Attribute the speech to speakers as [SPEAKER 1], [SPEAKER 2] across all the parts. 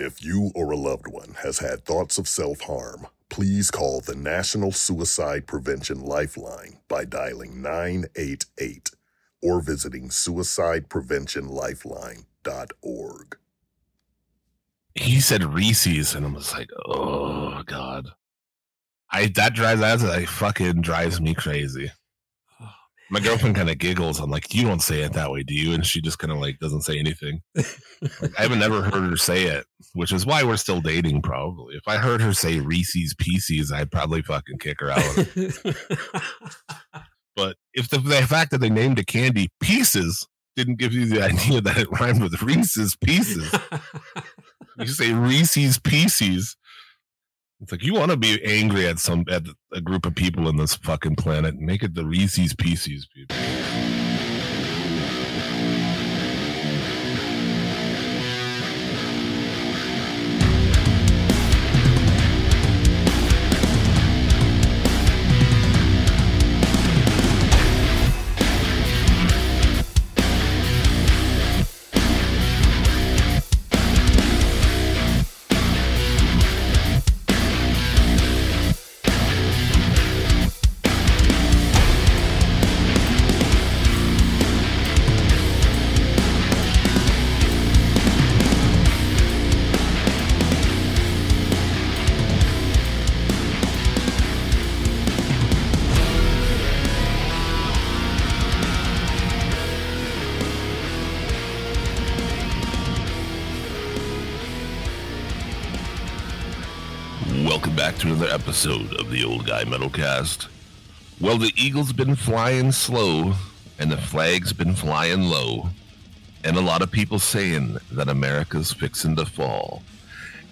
[SPEAKER 1] If you or a loved one has had thoughts of self harm, please call the National Suicide Prevention Lifeline by dialing 988 or visiting suicidepreventionlifeline.org.
[SPEAKER 2] He said Reese's, and I was like, oh god, I that drives that fucking drives me crazy. My girlfriend kind of giggles. I'm like, you don't say it that way, do you? And she just kind of like doesn't say anything. Like, I haven't never heard her say it, which is why we're still dating. Probably, if I heard her say Reese's Pieces, I'd probably fucking kick her out. but if the, the fact that they named a candy Pieces didn't give you the idea that it rhymed with Reese's Pieces, you say Reese's Pieces. It's like you want to be angry at some at a group of people in this fucking planet. Make it the Reese's Pieces people. Episode of the Old Guy Metalcast. Well, the eagle's been flying slow, and the flag's been flying low, and a lot of people saying that America's fixing to fall.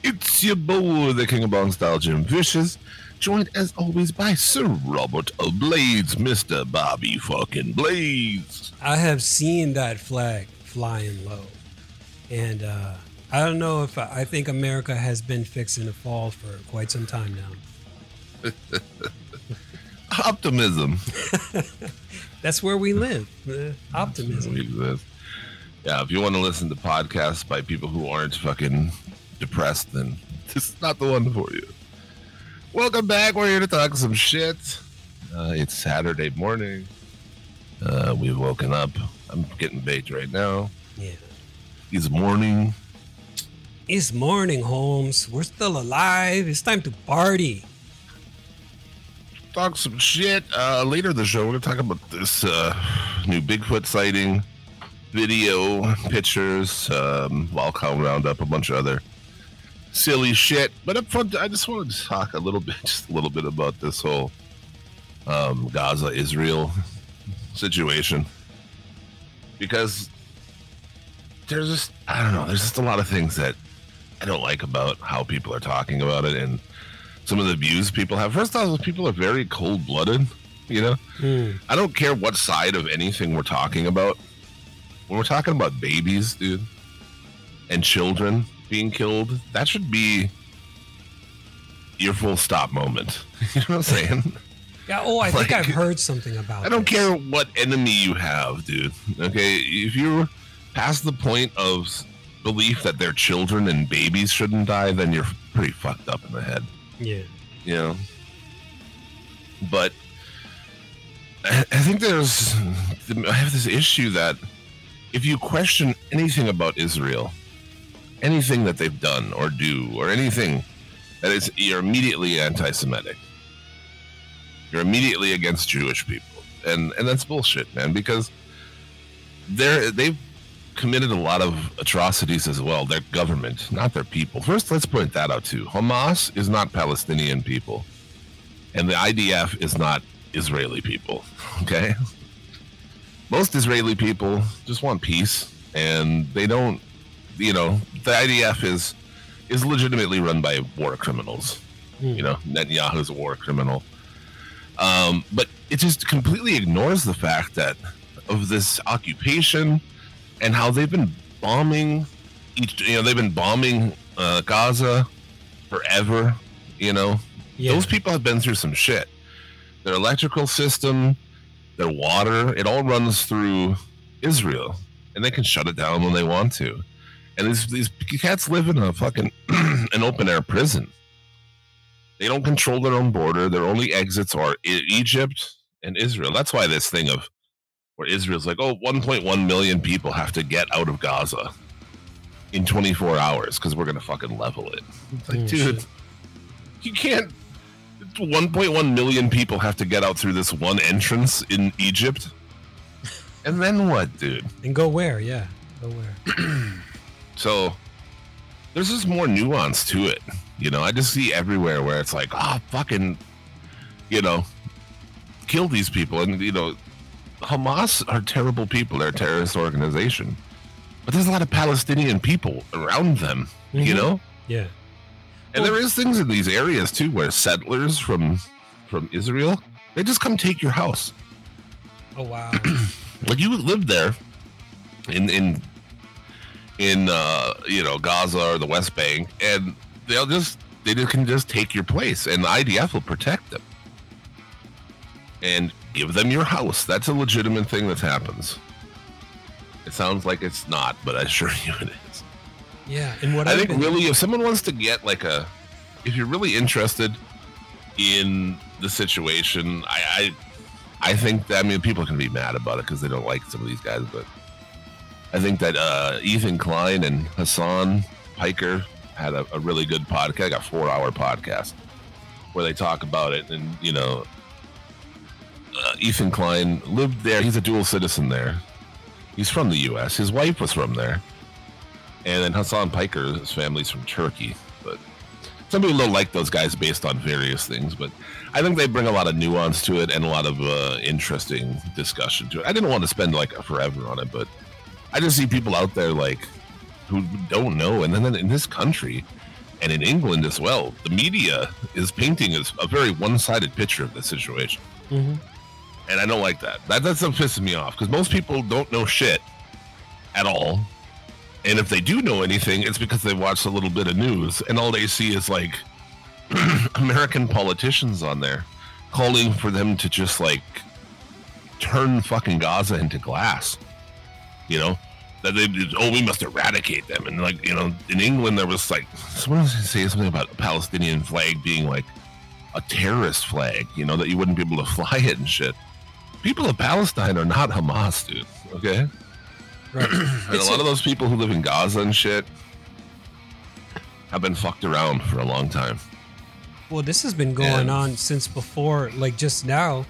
[SPEAKER 2] It's your boy, the King of Bong Style, Jim Vicious, joined as always by Sir Robert Blades, Mr. Bobby fucking Blades.
[SPEAKER 3] I have seen that flag flying low, and uh, I don't know if I, I think America has been fixing to fall for quite some time now.
[SPEAKER 2] Optimism.
[SPEAKER 3] That's where we live. uh, optimism.
[SPEAKER 2] exist. Yeah, if you want to listen to podcasts by people who aren't fucking depressed, then this is not the one for you. Welcome back. We're here to talk some shit. Uh, it's Saturday morning. Uh, we've woken up. I'm getting baked right now.
[SPEAKER 3] Yeah.
[SPEAKER 2] It's morning.
[SPEAKER 3] It's morning, Holmes. We're still alive. It's time to party.
[SPEAKER 2] Talk some shit. Uh, later in the show, we're going to talk about this uh, new Bigfoot sighting, video, pictures, um, Wildcow Roundup, a bunch of other silly shit. But up front, I just wanted to talk a little bit, just a little bit about this whole um, Gaza Israel situation. Because there's just, I don't know, there's just a lot of things that I don't like about how people are talking about it and some of the views people have. First off, people are very cold blooded, you know?
[SPEAKER 3] Hmm.
[SPEAKER 2] I don't care what side of anything we're talking about. When we're talking about babies, dude, and children being killed, that should be your full stop moment. you know what I'm saying?
[SPEAKER 3] Yeah. Oh, I think I've heard something about.
[SPEAKER 2] I don't
[SPEAKER 3] this.
[SPEAKER 2] care what enemy you have, dude. Okay, if you're past the point of belief that their children and babies shouldn't die, then you're pretty fucked up in the head.
[SPEAKER 3] Yeah.
[SPEAKER 2] you know. But I, I think there's I have this issue that if you question anything about Israel, anything that they've done or do or anything that is you're immediately anti-Semitic. You're immediately against Jewish people, and and that's bullshit, man. Because they're they've committed a lot of atrocities as well. Their government, not their people. First, let's point that out too. Hamas is not Palestinian people, and the IDF is not Israeli people. Okay, most Israeli people just want peace, and they don't. You know, the IDF is is legitimately run by war criminals.
[SPEAKER 3] Hmm.
[SPEAKER 2] You know, Netanyahu's a war criminal. Um, but it just completely ignores the fact that of this occupation and how they've been bombing each you know they've been bombing uh, gaza forever you know
[SPEAKER 3] Yeah.
[SPEAKER 2] those people have been through some shit their electrical system their water it all runs through israel and they can shut it down when they want to And these these cats live in a fucking an open air prison. They don't control their own border. Their only exits are Egypt and Israel. That's why this thing of where Israel's like, oh, 1.1 million people have to get out of Gaza in 24 hours because we're gonna fucking level it. It's like,
[SPEAKER 3] Oh,
[SPEAKER 2] dude,
[SPEAKER 3] shit.
[SPEAKER 2] you can't. 1.1 million people have to get out through this one entrance in Egypt. And then what, dude?
[SPEAKER 3] And go where? Yeah, go where?
[SPEAKER 2] So there's just more nuance to it. You know, I just see everywhere where it's like, oh, fucking, you know, kill these people. And, you know, Hamas are terrible people. They're a terrorist organization. But there's a lot of Palestinian people around them, you
[SPEAKER 3] Mhm.
[SPEAKER 2] know?
[SPEAKER 3] Yeah.
[SPEAKER 2] And there is things in these areas too where settlers from from Israel, they just come take your house.
[SPEAKER 3] Oh wow.
[SPEAKER 2] Like you live there in in in uh you know Gaza or the West Bank and they'll just they just can just take your place and the IDF will protect them. And give them your house. That's a legitimate thing that happens. It sounds like it's not, but I assure you it is.
[SPEAKER 3] yeah. And what
[SPEAKER 2] I
[SPEAKER 3] I've
[SPEAKER 2] think
[SPEAKER 3] been-
[SPEAKER 2] really, if someone wants to get like a, if you're really interested in the situation, I, I, I think that I mean people can be mad about it because they don't like some of these guys, but I think that uh, Ethan Klein and Hassan Piker had a, a really good podcast, like a four hour podcast where they talk about it, and you know, uh, Ethan Klein lived there. He's a dual citizen there. He's from the U.S. His wife was from there. And then Hassan Piker, his family's from Turkey. But some people don't like those guys based on various things. But I think they bring a lot of nuance to it and a lot of uh, interesting discussion to it. I didn't want to spend like forever on it, but I just see people out there like who don't know. And then in this country and in England as well, the media is painting a very one-sided picture of the situation
[SPEAKER 3] Mhm.
[SPEAKER 2] And I don't like that. That that's what pisses me off because most people don't know shit at all, and if they do know anything, it's because they watched a little bit of news, and all they see is like American politicians on there calling for them to just like turn fucking Gaza into glass. You know that they oh we must eradicate them, and like you know in England there was like someone was saying something about a Palestinian flag being like a terrorist flag, you know, that you wouldn't be able to fly it and shit. People of Palestine are not Hamas, dude. Okay,
[SPEAKER 3] Right.
[SPEAKER 2] and a lot
[SPEAKER 3] a-
[SPEAKER 2] of those people who live in Gaza and shit have been fucked around for a long time.
[SPEAKER 3] Well, this has been going
[SPEAKER 2] And-
[SPEAKER 3] on since before, like just now.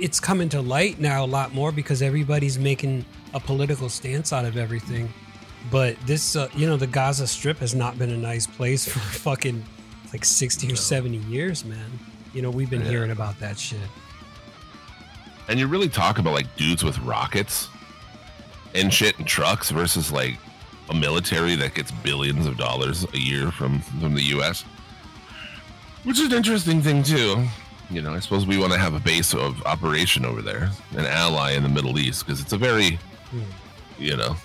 [SPEAKER 3] It's coming to light now a lot more because everybody's making a political stance out of everything. But this, uh, you know, the Gaza Strip has not been a nice place for fucking like 60 or 70 years, man. You know, we've been
[SPEAKER 2] Yeah.
[SPEAKER 3] hearing about that shit.
[SPEAKER 2] And you really talk about like dudes with rockets and shit and trucks versus like a military that gets billions of dollars a year from from the U.S. Which is an interesting thing too. You know, I suppose we want to have a base of operation over there, an ally in the Middle East, because it's a very,
[SPEAKER 3] Hmm.
[SPEAKER 2] you know,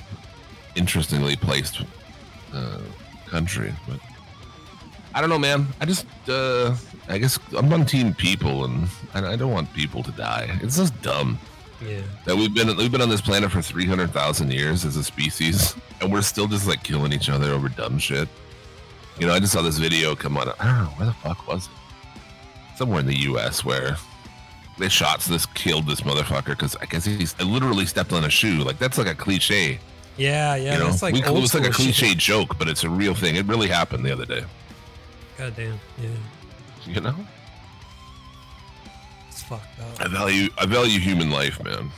[SPEAKER 2] interestingly placed uh, country. But I don't know, man. I just, uh, I guess I'm on team people, and I I don't want people to die. It's just dumb
[SPEAKER 3] Yeah.
[SPEAKER 2] that we've been we've been on this planet for three hundred thousand years as a species, and we're still just like killing each other over dumb shit. You know, I just saw this video come on. I don't know where the fuck was it? Somewhere in the U.S. where they shot this, killed this motherfucker because I guess he literally stepped on a shoe. Like that's like a cliche.
[SPEAKER 3] Yeah, yeah.
[SPEAKER 2] you know,
[SPEAKER 3] that's like
[SPEAKER 2] we,
[SPEAKER 3] old
[SPEAKER 2] it's like a
[SPEAKER 3] school shit.
[SPEAKER 2] cliche joke, but it's a real thing. It really happened the other day.
[SPEAKER 3] God damn. Yeah.
[SPEAKER 2] You know,
[SPEAKER 3] It's fucked up.
[SPEAKER 2] I value I value human life, man.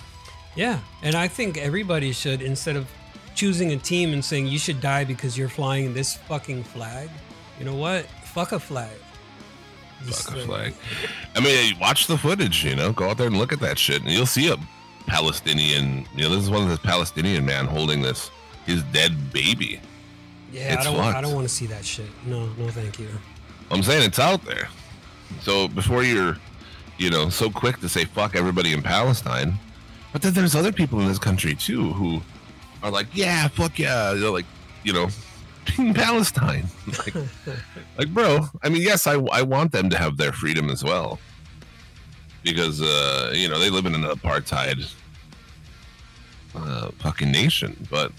[SPEAKER 3] Yeah, and I think everybody should instead of choosing a team and saying you should die because you're flying this fucking flag. You know what? Fuck a flag. Just,
[SPEAKER 2] Fuck a flag. I mean, watch the footage. You know, go out there and look at that shit, and you'll see a Palestinian. You know, this is one of this Palestinian man holding this his dead baby.
[SPEAKER 3] Yeah,
[SPEAKER 2] It's
[SPEAKER 3] I don't. I don't want to see that shit. No, no, thank you.
[SPEAKER 2] I'm saying it's out there. So before you're, you know, so quick to say fuck everybody in Palestine, but then there's other people in this country too who are like, yeah, fuck yeah, know, like, you know, in Palestine. like, like, bro. I mean, yes, I I want them to have their freedom as well, because uh, you know they live in an apartheid uh, fucking nation, but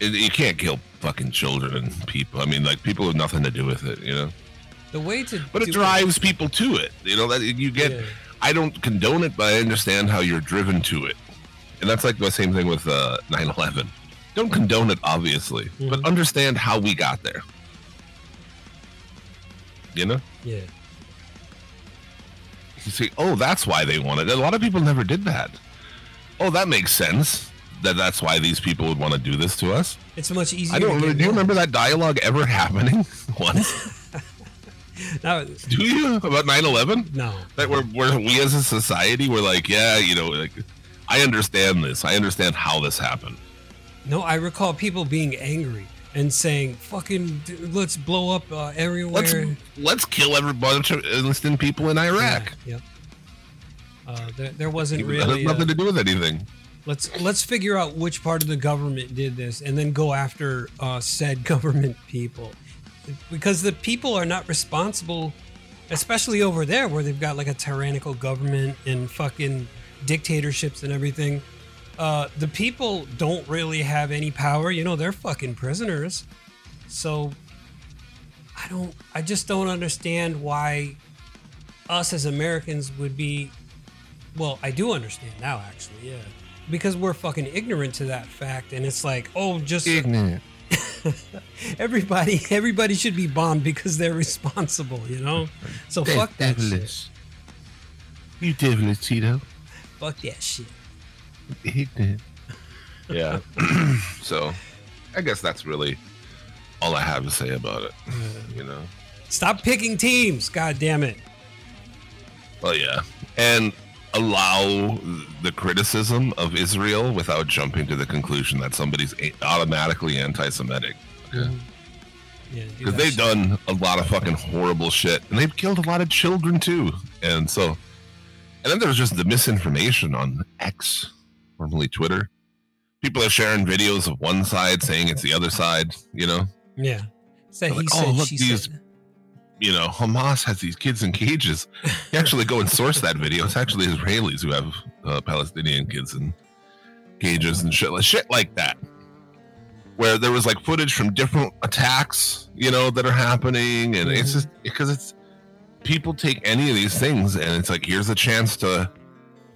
[SPEAKER 2] you can't kill fucking children and people. I mean, like people have nothing to do with it, you know.
[SPEAKER 3] The way to
[SPEAKER 2] But it drives people to it. You know that you get.
[SPEAKER 3] Yeah.
[SPEAKER 2] I don't condone it, but I understand how you're driven to it, and that's like the same thing with uh, 9/11. Don't condone it, obviously, but
[SPEAKER 3] Mhm.
[SPEAKER 2] understand how we got there. You know,
[SPEAKER 3] Yeah.
[SPEAKER 2] you see, oh, that's why they wanted it. A lot of people never did that. Oh, that makes sense. That that's why these people would want to do this to us.
[SPEAKER 3] It's much easier.
[SPEAKER 2] I don't.
[SPEAKER 3] to
[SPEAKER 2] remember.
[SPEAKER 3] get
[SPEAKER 2] Do you remember that dialogue ever happening once?
[SPEAKER 3] No,
[SPEAKER 2] do you about 9/11?
[SPEAKER 3] no.
[SPEAKER 2] that we're, we're we as a society we're like yeah you know like i understand this i understand how this happened
[SPEAKER 3] No, I recall people being angry and saying, "Fucking, let's blow up uh, everywhere."
[SPEAKER 2] let's let's kill every bunch of innocent people in iraq
[SPEAKER 3] Yeah, yep. Uh, there, there wasn't really.
[SPEAKER 2] nothing
[SPEAKER 3] uh,
[SPEAKER 2] to do with anything
[SPEAKER 3] let's let's figure out which part of the government did this, and then go after uh, said government people, because the people are not responsible, especially over there where they've got like a tyrannical government and fucking dictatorships and everything. Uh, the people don't really have any power. You know, they're fucking prisoners. So I don't. I just don't understand why us as Americans would be. Well, I do understand now, actually. Yeah, because we're fucking ignorant to that fact, and it's like, oh, just
[SPEAKER 2] ignorant
[SPEAKER 3] everybody, everybody should be bombed because they're responsible. You know. So fuck that shit.
[SPEAKER 2] you devilish tito
[SPEAKER 3] Fuck that shit.
[SPEAKER 2] ignorant yeah so i guess that's really all i have to say about it you know
[SPEAKER 3] Stop picking teams. God damn it.
[SPEAKER 2] Well, yeah, and allow the criticism of Israel without jumping to the conclusion that somebody's automatically anti-Semitic.
[SPEAKER 3] Yeah,
[SPEAKER 2] Because
[SPEAKER 3] that
[SPEAKER 2] they've
[SPEAKER 3] shit.
[SPEAKER 2] done a lot of fucking horrible shit, and they've killed a lot of children too. And so, and then there's just the misinformation on X, formerly Twitter. People are sharing videos of one side saying it's the other side. You know,
[SPEAKER 3] Yeah. Said
[SPEAKER 2] They're
[SPEAKER 3] he
[SPEAKER 2] like,
[SPEAKER 3] said,
[SPEAKER 2] "Oh, look,
[SPEAKER 3] she
[SPEAKER 2] these-
[SPEAKER 3] said.
[SPEAKER 2] You know, Hamas has these kids in cages. You actually go and source that video. It's actually Israelis who have uh, Palestinian kids in cages and shit, shit like that. Where there was like footage from different attacks, you know, that are happening, and it's just because it's people take any of these things, and it's like here's a chance to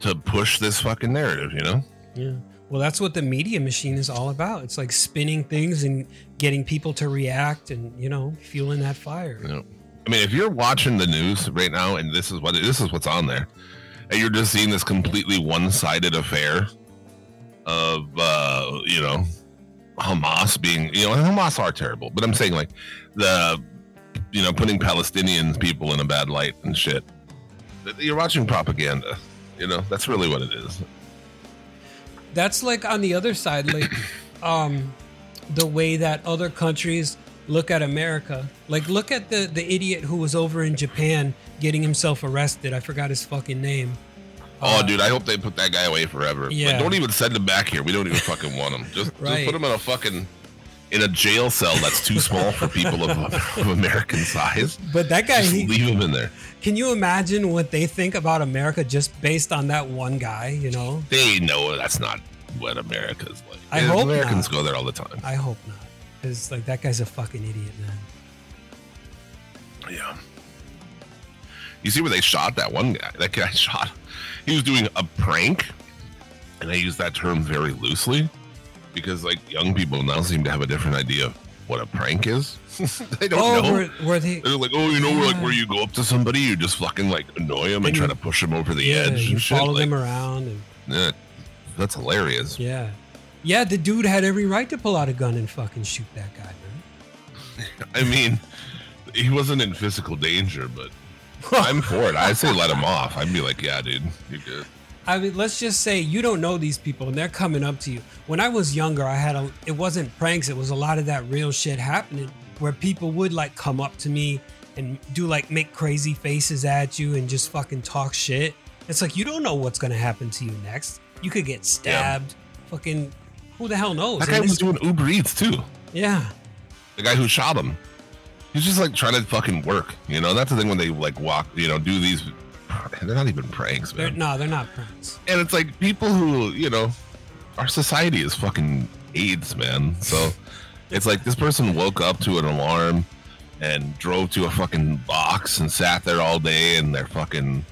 [SPEAKER 2] to push this fucking narrative, you know.
[SPEAKER 3] Yeah. Well, that's what the media machine is all about. It's like spinning things and getting people to react and, you know, fueling that fire.
[SPEAKER 2] Yeah. I mean, if you're watching the news right now and this is what this is what's on there, and you're just seeing this completely one-sided affair of uh, you know Hamas being you know Hamas are terrible, but I'm saying like the you know putting Palestinian people in a bad light and shit. You're watching propaganda. You know that's really what it is.
[SPEAKER 3] That's like on the other side, like um the way that other countries look at America. Like look at the the idiot who was over in Japan getting himself arrested. I forgot his fucking name.
[SPEAKER 2] Oh,
[SPEAKER 3] Uh,
[SPEAKER 2] dude, I hope they put that guy away forever.
[SPEAKER 3] Yeah.
[SPEAKER 2] Like, don't even send him back here. We don't even fucking want him. Just,
[SPEAKER 3] Right.
[SPEAKER 2] just put him in a fucking in a jail cell that's too small for people of, of American size.
[SPEAKER 3] But that guy, he,
[SPEAKER 2] leave him in there.
[SPEAKER 3] can you imagine what they think about America just based on that one guy? You know,
[SPEAKER 2] They know that's not what America's like.
[SPEAKER 3] I
[SPEAKER 2] And
[SPEAKER 3] hope
[SPEAKER 2] Americans
[SPEAKER 3] not.
[SPEAKER 2] go there all the time.
[SPEAKER 3] I hope not, because like that guy's a fucking idiot, man.
[SPEAKER 2] Yeah. You see where they shot that one guy? That guy shot. He was doing a prank, and I use that term very loosely because like young people now seem to have a different idea of what a prank is. they don't
[SPEAKER 3] oh,
[SPEAKER 2] know.
[SPEAKER 3] were, were they?
[SPEAKER 2] They're like, oh, you know, like
[SPEAKER 3] Yeah.
[SPEAKER 2] where you go up to somebody, you just fucking like annoy them and
[SPEAKER 3] And
[SPEAKER 2] try to push them over the
[SPEAKER 3] Yeah,
[SPEAKER 2] edge
[SPEAKER 3] you
[SPEAKER 2] and shit.
[SPEAKER 3] follow
[SPEAKER 2] Like,
[SPEAKER 3] them around, and
[SPEAKER 2] yeah, that's hilarious.
[SPEAKER 3] yeah, yeah. The dude had every right to pull out a gun and fucking shoot that guy, man.
[SPEAKER 2] I mean, he wasn't in physical danger, but I'm for it. I say let him off. I'd be like, yeah, dude, you're good.
[SPEAKER 3] I mean, let's just say you don't know these people and they're coming up to you. When I was younger, I had a, it wasn't pranks, it was a lot of that real shit happening where people would like come up to me and do like make crazy faces at you and just fucking talk shit. It's like, you don't know what's to happen to you next. You could get stabbed. Fucking, who the hell knows?
[SPEAKER 2] That
[SPEAKER 3] And
[SPEAKER 2] guy was
[SPEAKER 3] this-
[SPEAKER 2] doing Uber Eats too.
[SPEAKER 3] yeah.
[SPEAKER 2] The guy who shot him. He's just like trying to fucking work. You know, that's the thing when they like walk, you know, do these. They're not even pranks,
[SPEAKER 3] They're,
[SPEAKER 2] man.
[SPEAKER 3] no, they're not pranks.
[SPEAKER 2] And it's like people who, you know, our society is fucking AIDS, man. So it's like this person woke up to an alarm and drove to a fucking box and sat there all day, and their fucking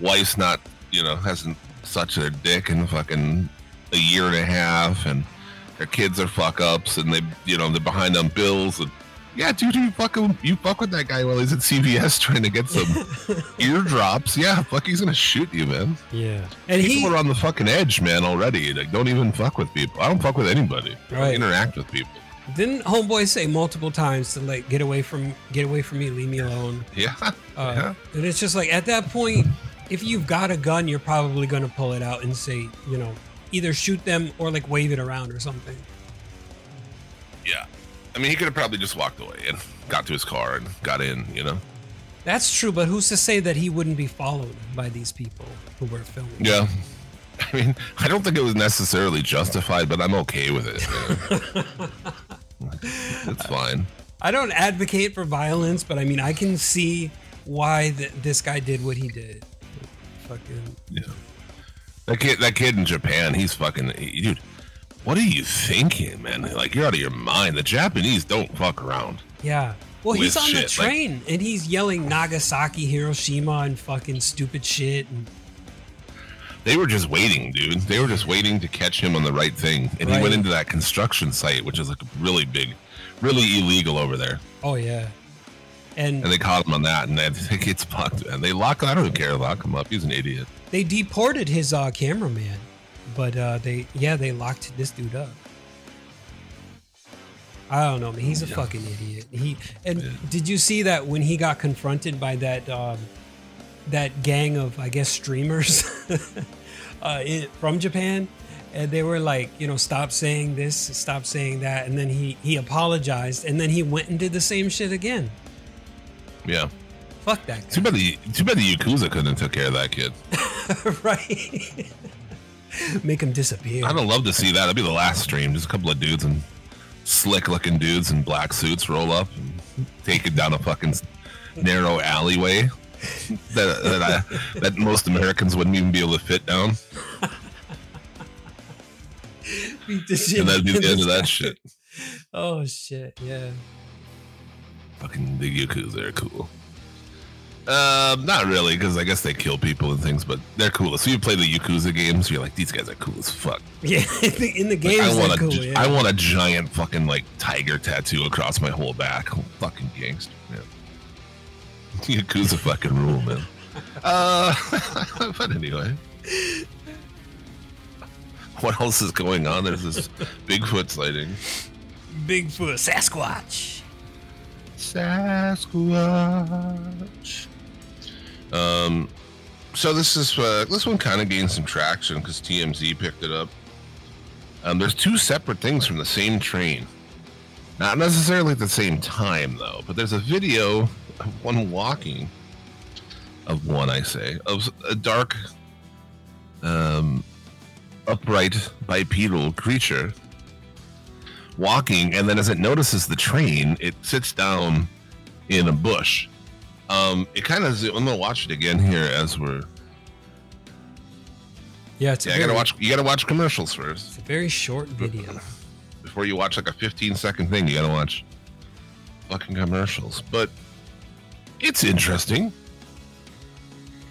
[SPEAKER 2] wife's not, you know, hasn't such their dick and fucking a year and a half, and their kids are fuck ups, and they, you know, they're behind on bills. And yeah, dude, you fuck him, you fuck with that guy while he's at CVS trying to get some eardrops. Yeah, fuck, he's gonna shoot you, man.
[SPEAKER 3] Yeah, and
[SPEAKER 2] People
[SPEAKER 3] he
[SPEAKER 2] are on the fucking edge, man, already. Like, don't even fuck with people. I don't fuck with anybody. I don't interact with people.
[SPEAKER 3] didn't homeboy say multiple times to like get away from get away from me, leave me alone.
[SPEAKER 2] Yeah.
[SPEAKER 3] Uh,
[SPEAKER 2] Yeah.
[SPEAKER 3] And it's just like at that point, if you've got a gun, you're probably going to pull it out and say, you know, either shoot them or like wave it around or something.
[SPEAKER 2] Yeah. I mean, he could have probably just walked away and got to his car and got in, you know?
[SPEAKER 3] That's true, but who's to say that he wouldn't be followed by these people who were filming?
[SPEAKER 2] Yeah. I mean, I don't think it was necessarily justified, but I'm okay with it. it's fine.
[SPEAKER 3] I don't advocate for violence, but I mean, I can see why th- this guy did what he did. Fucking
[SPEAKER 2] Yeah. That kid, that kid in Japan, he's fucking, he- dude. What are you thinking, man? Like you're out of your mind. The Japanese don't fuck around.
[SPEAKER 3] yeah. Well, he's on the
[SPEAKER 2] shit, like-
[SPEAKER 3] train and he's yelling Nagasaki, Hiroshima, and fucking stupid shit. And
[SPEAKER 2] They were just waiting, dude. They were just waiting to catch him on the right thing, and he went into that construction site, which is like really big, really illegal over there.
[SPEAKER 3] oh yeah, and
[SPEAKER 2] And they caught him on that, and they think it's fucked. And they lock. I don't care. Lock him up. He's an idiot.
[SPEAKER 3] they deported his uh, cameraman, but uh, they yeah they locked this dude up. I don't know, man. He's a
[SPEAKER 2] Yeah.
[SPEAKER 3] fucking idiot. He and
[SPEAKER 2] Yeah.
[SPEAKER 3] did you see that when he got confronted by that um, that gang of I guess streamers uh, in, from Japan, and they were like, you know, stop saying this, stop saying that, and then he he apologized, and then he went and did the same shit again.
[SPEAKER 2] Yeah.
[SPEAKER 3] Fuck that
[SPEAKER 2] Too bad the too bad the yakuza couldn't have took care of that kid.
[SPEAKER 3] right? Make him disappear.
[SPEAKER 2] I'd love to see that. That'd be the last stream. Just a couple of dudes and slick looking dudes in black suits roll up and take it down a fucking narrow alleyway that that, I, that most Americans wouldn't even be able to fit down.
[SPEAKER 3] Beat the shit
[SPEAKER 2] And that'd be the end of that shit.
[SPEAKER 3] Oh shit! Yeah.
[SPEAKER 2] Fucking the Yakuza are cool. Um, not really, because I guess they kill people and things, but they're cool. So you play the Yakuza games, you're like, these guys are cool as fuck.
[SPEAKER 3] Yeah. in the
[SPEAKER 2] Like,
[SPEAKER 3] games,
[SPEAKER 2] I want a,
[SPEAKER 3] cool. yeah.
[SPEAKER 2] I want a giant fucking like tiger tattoo across my whole back. Oh, fucking gangster, man. Yakuza fucking rule, man. Uh, but anyway, what else is going on? There's this Bigfoot sighting.
[SPEAKER 3] Bigfoot, Sasquatch.
[SPEAKER 2] Sasquatch. Um, so this is uh, this one kind of gained some traction because TMZ picked it up. Um, there's two separate things from the same train, not necessarily at the same time though. But there's a video of one walking, of one I say, of a dark, um, upright bipedal creature walking, and then as it notices the train, it sits down in a bush. Um, it kind of. I'm gonna watch it again here as we're.
[SPEAKER 3] Yeah, it's
[SPEAKER 2] Yeah, I gotta watch. You gotta watch commercials first
[SPEAKER 3] It's a very short video.
[SPEAKER 2] before you watch like a 15 second thing. You gotta watch fucking commercials. But it's interesting.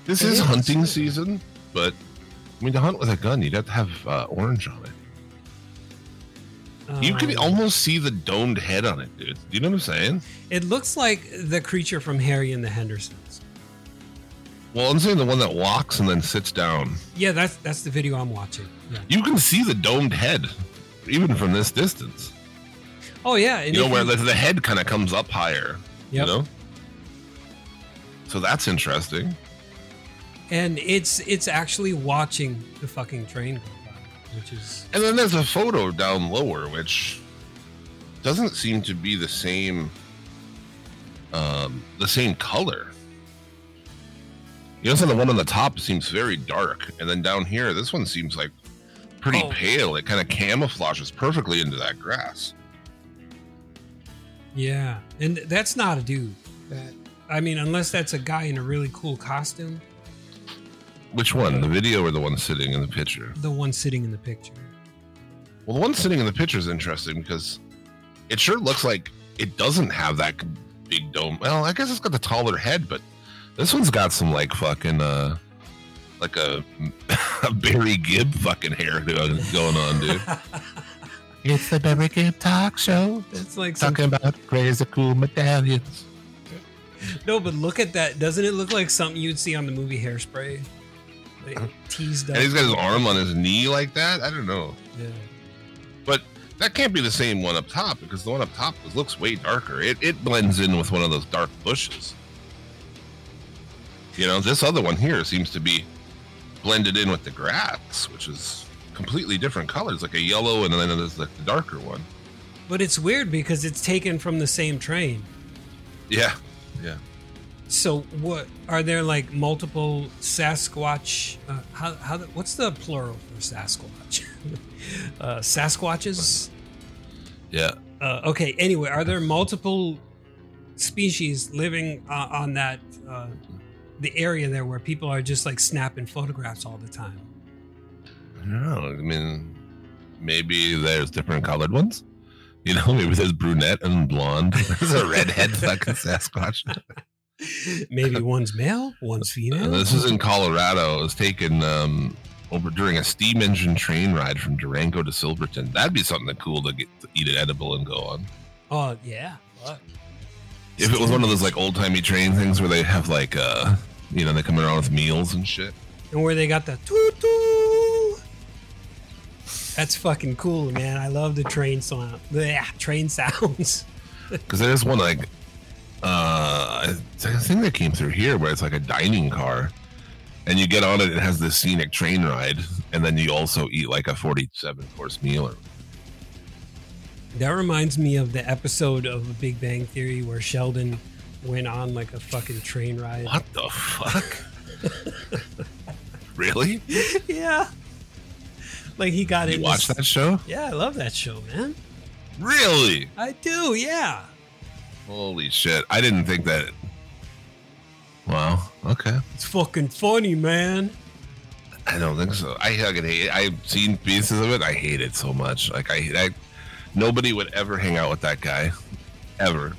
[SPEAKER 2] This
[SPEAKER 3] It
[SPEAKER 2] is
[SPEAKER 3] is.
[SPEAKER 2] hunting season, but I mean to hunt with a gun, you'd have to have uh, orange on it. You can
[SPEAKER 3] Um,
[SPEAKER 2] almost see the domed head on it, dude. Do you know what I'm saying?
[SPEAKER 3] It looks like the creature from Harry and the Hendersons.
[SPEAKER 2] Well, I'm saying the one that walks and then sits down.
[SPEAKER 3] Yeah, that's that's the video I'm watching. Yeah.
[SPEAKER 2] You can see the domed head, even from this distance.
[SPEAKER 3] Oh yeah, and
[SPEAKER 2] You know where the, the head kind of comes up higher.
[SPEAKER 3] Yep.
[SPEAKER 2] You know. So that's interesting.
[SPEAKER 3] and it's it's actually watching the fucking train go which is
[SPEAKER 2] And then there's a photo down lower, which doesn't seem to be the same, um, the same color. You know, so the one on the top seems very dark, and then down here, this one seems like pretty
[SPEAKER 3] Oh.
[SPEAKER 2] pale. It kind of camouflages perfectly into that grass.
[SPEAKER 3] yeah, and that's not a dude. That I mean, unless that's a guy in a really cool costume,
[SPEAKER 2] Which one, the video or the one sitting in the picture?
[SPEAKER 3] the one sitting in the picture.
[SPEAKER 2] Well, the one sitting in the picture is interesting because it sure looks like it doesn't have that big dome. Well, I guess it's got the taller head, but this one's got some like fucking uh like a, a Barry Gibb fucking hair going going on, dude. it's the Barry Gibb talk show.
[SPEAKER 3] It's like some,
[SPEAKER 2] Talking about crazy cool medallions.
[SPEAKER 3] no, but look at that. Doesn't it look like something you'd see on the movie Hairspray? Like, uh-huh. teased up.
[SPEAKER 2] And he's got his arm on his knee like that. I don't know.
[SPEAKER 3] Yeah.
[SPEAKER 2] But that can't be the same one up top because the one up top looks way darker. It, it blends in with one of those dark bushes. You know, this other one here seems to be blended in with the grass, which is completely different colors, like a yellow, and then there's like the darker one.
[SPEAKER 3] But it's weird because it's taken from the same train.
[SPEAKER 2] Yeah, yeah.
[SPEAKER 3] So what are there like multiple Sasquatch? Uh, how how the, what's the plural for Sasquatch? uh, Sasquatches.
[SPEAKER 2] Yeah.
[SPEAKER 3] Uh, okay. Anyway, are there multiple species living uh, on that uh, the area there where people are just like snapping photographs all the time?
[SPEAKER 2] I don't know. I mean, maybe there's different colored ones. You know, maybe there's brunette and blonde. There's a redhead fucking Sasquatch.
[SPEAKER 3] Maybe one's male, one's female.
[SPEAKER 2] And this is in Colorado. It was taken um, over during a steam engine train ride from Durango to Silverton. That'd be something cool to get to eat it edible and go on.
[SPEAKER 3] Oh yeah. What?
[SPEAKER 2] If it was one of those like old timey train things where they have like uh you know they come around with meals and shit.
[SPEAKER 3] And where they got the toot toot. That's fucking cool, man. I love the train sound. Yeah, train sounds.
[SPEAKER 2] Because there's one like uh I think that came through here where it's like a dining car. And you get on it, it has this scenic train ride, and then you also eat like a 47 course meal. Or,
[SPEAKER 3] That reminds me of the episode of Big Bang Theory where Sheldon went on like a fucking train ride.
[SPEAKER 2] what the fuck? really?
[SPEAKER 3] Yeah. Like he got it.
[SPEAKER 2] watch that show?
[SPEAKER 3] Yeah, I love that show, man.
[SPEAKER 2] Really?
[SPEAKER 3] I do. Yeah.
[SPEAKER 2] Holy shit. I didn't think that. Wow. Okay.
[SPEAKER 3] It's fucking funny, man.
[SPEAKER 2] I don't think so. I fucking hate it. I've seen pieces of it. I hate it so much. Like, I, I nobody would ever hang out with that guy. Ever.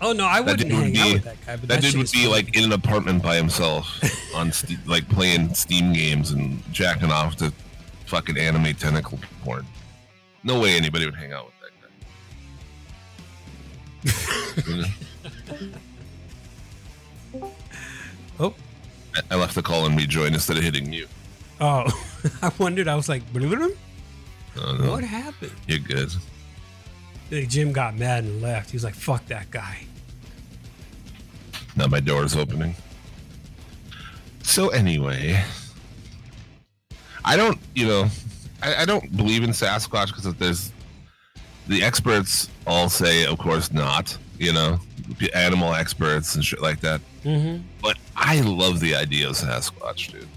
[SPEAKER 3] Oh no, I wouldn't
[SPEAKER 2] would
[SPEAKER 3] hang out with that guy. But
[SPEAKER 2] That,
[SPEAKER 3] that,
[SPEAKER 2] dude would be
[SPEAKER 3] funny.
[SPEAKER 2] like in an apartment by himself on, Ste like, playing Steam games and jacking off to fucking anime tentacle porn. No way anybody would hang out with that guy.
[SPEAKER 3] Oh,
[SPEAKER 2] I- left the call and rejoin instead of hitting mute.
[SPEAKER 3] oh. I wondered. I was like, "Blue-blue-blue?
[SPEAKER 2] Oh, no.
[SPEAKER 3] what happened?
[SPEAKER 2] You're good.
[SPEAKER 3] Like, Jim got mad and left. He was like, "Fuck that guy."
[SPEAKER 2] Now my door's opening. So anyway, I don't, you know, I, I don't believe in Sasquatch because there's the experts all say, of course not. You know, animal experts and shit like that.
[SPEAKER 3] Mm-hmm.
[SPEAKER 2] But I love the idea of Sasquatch, dude.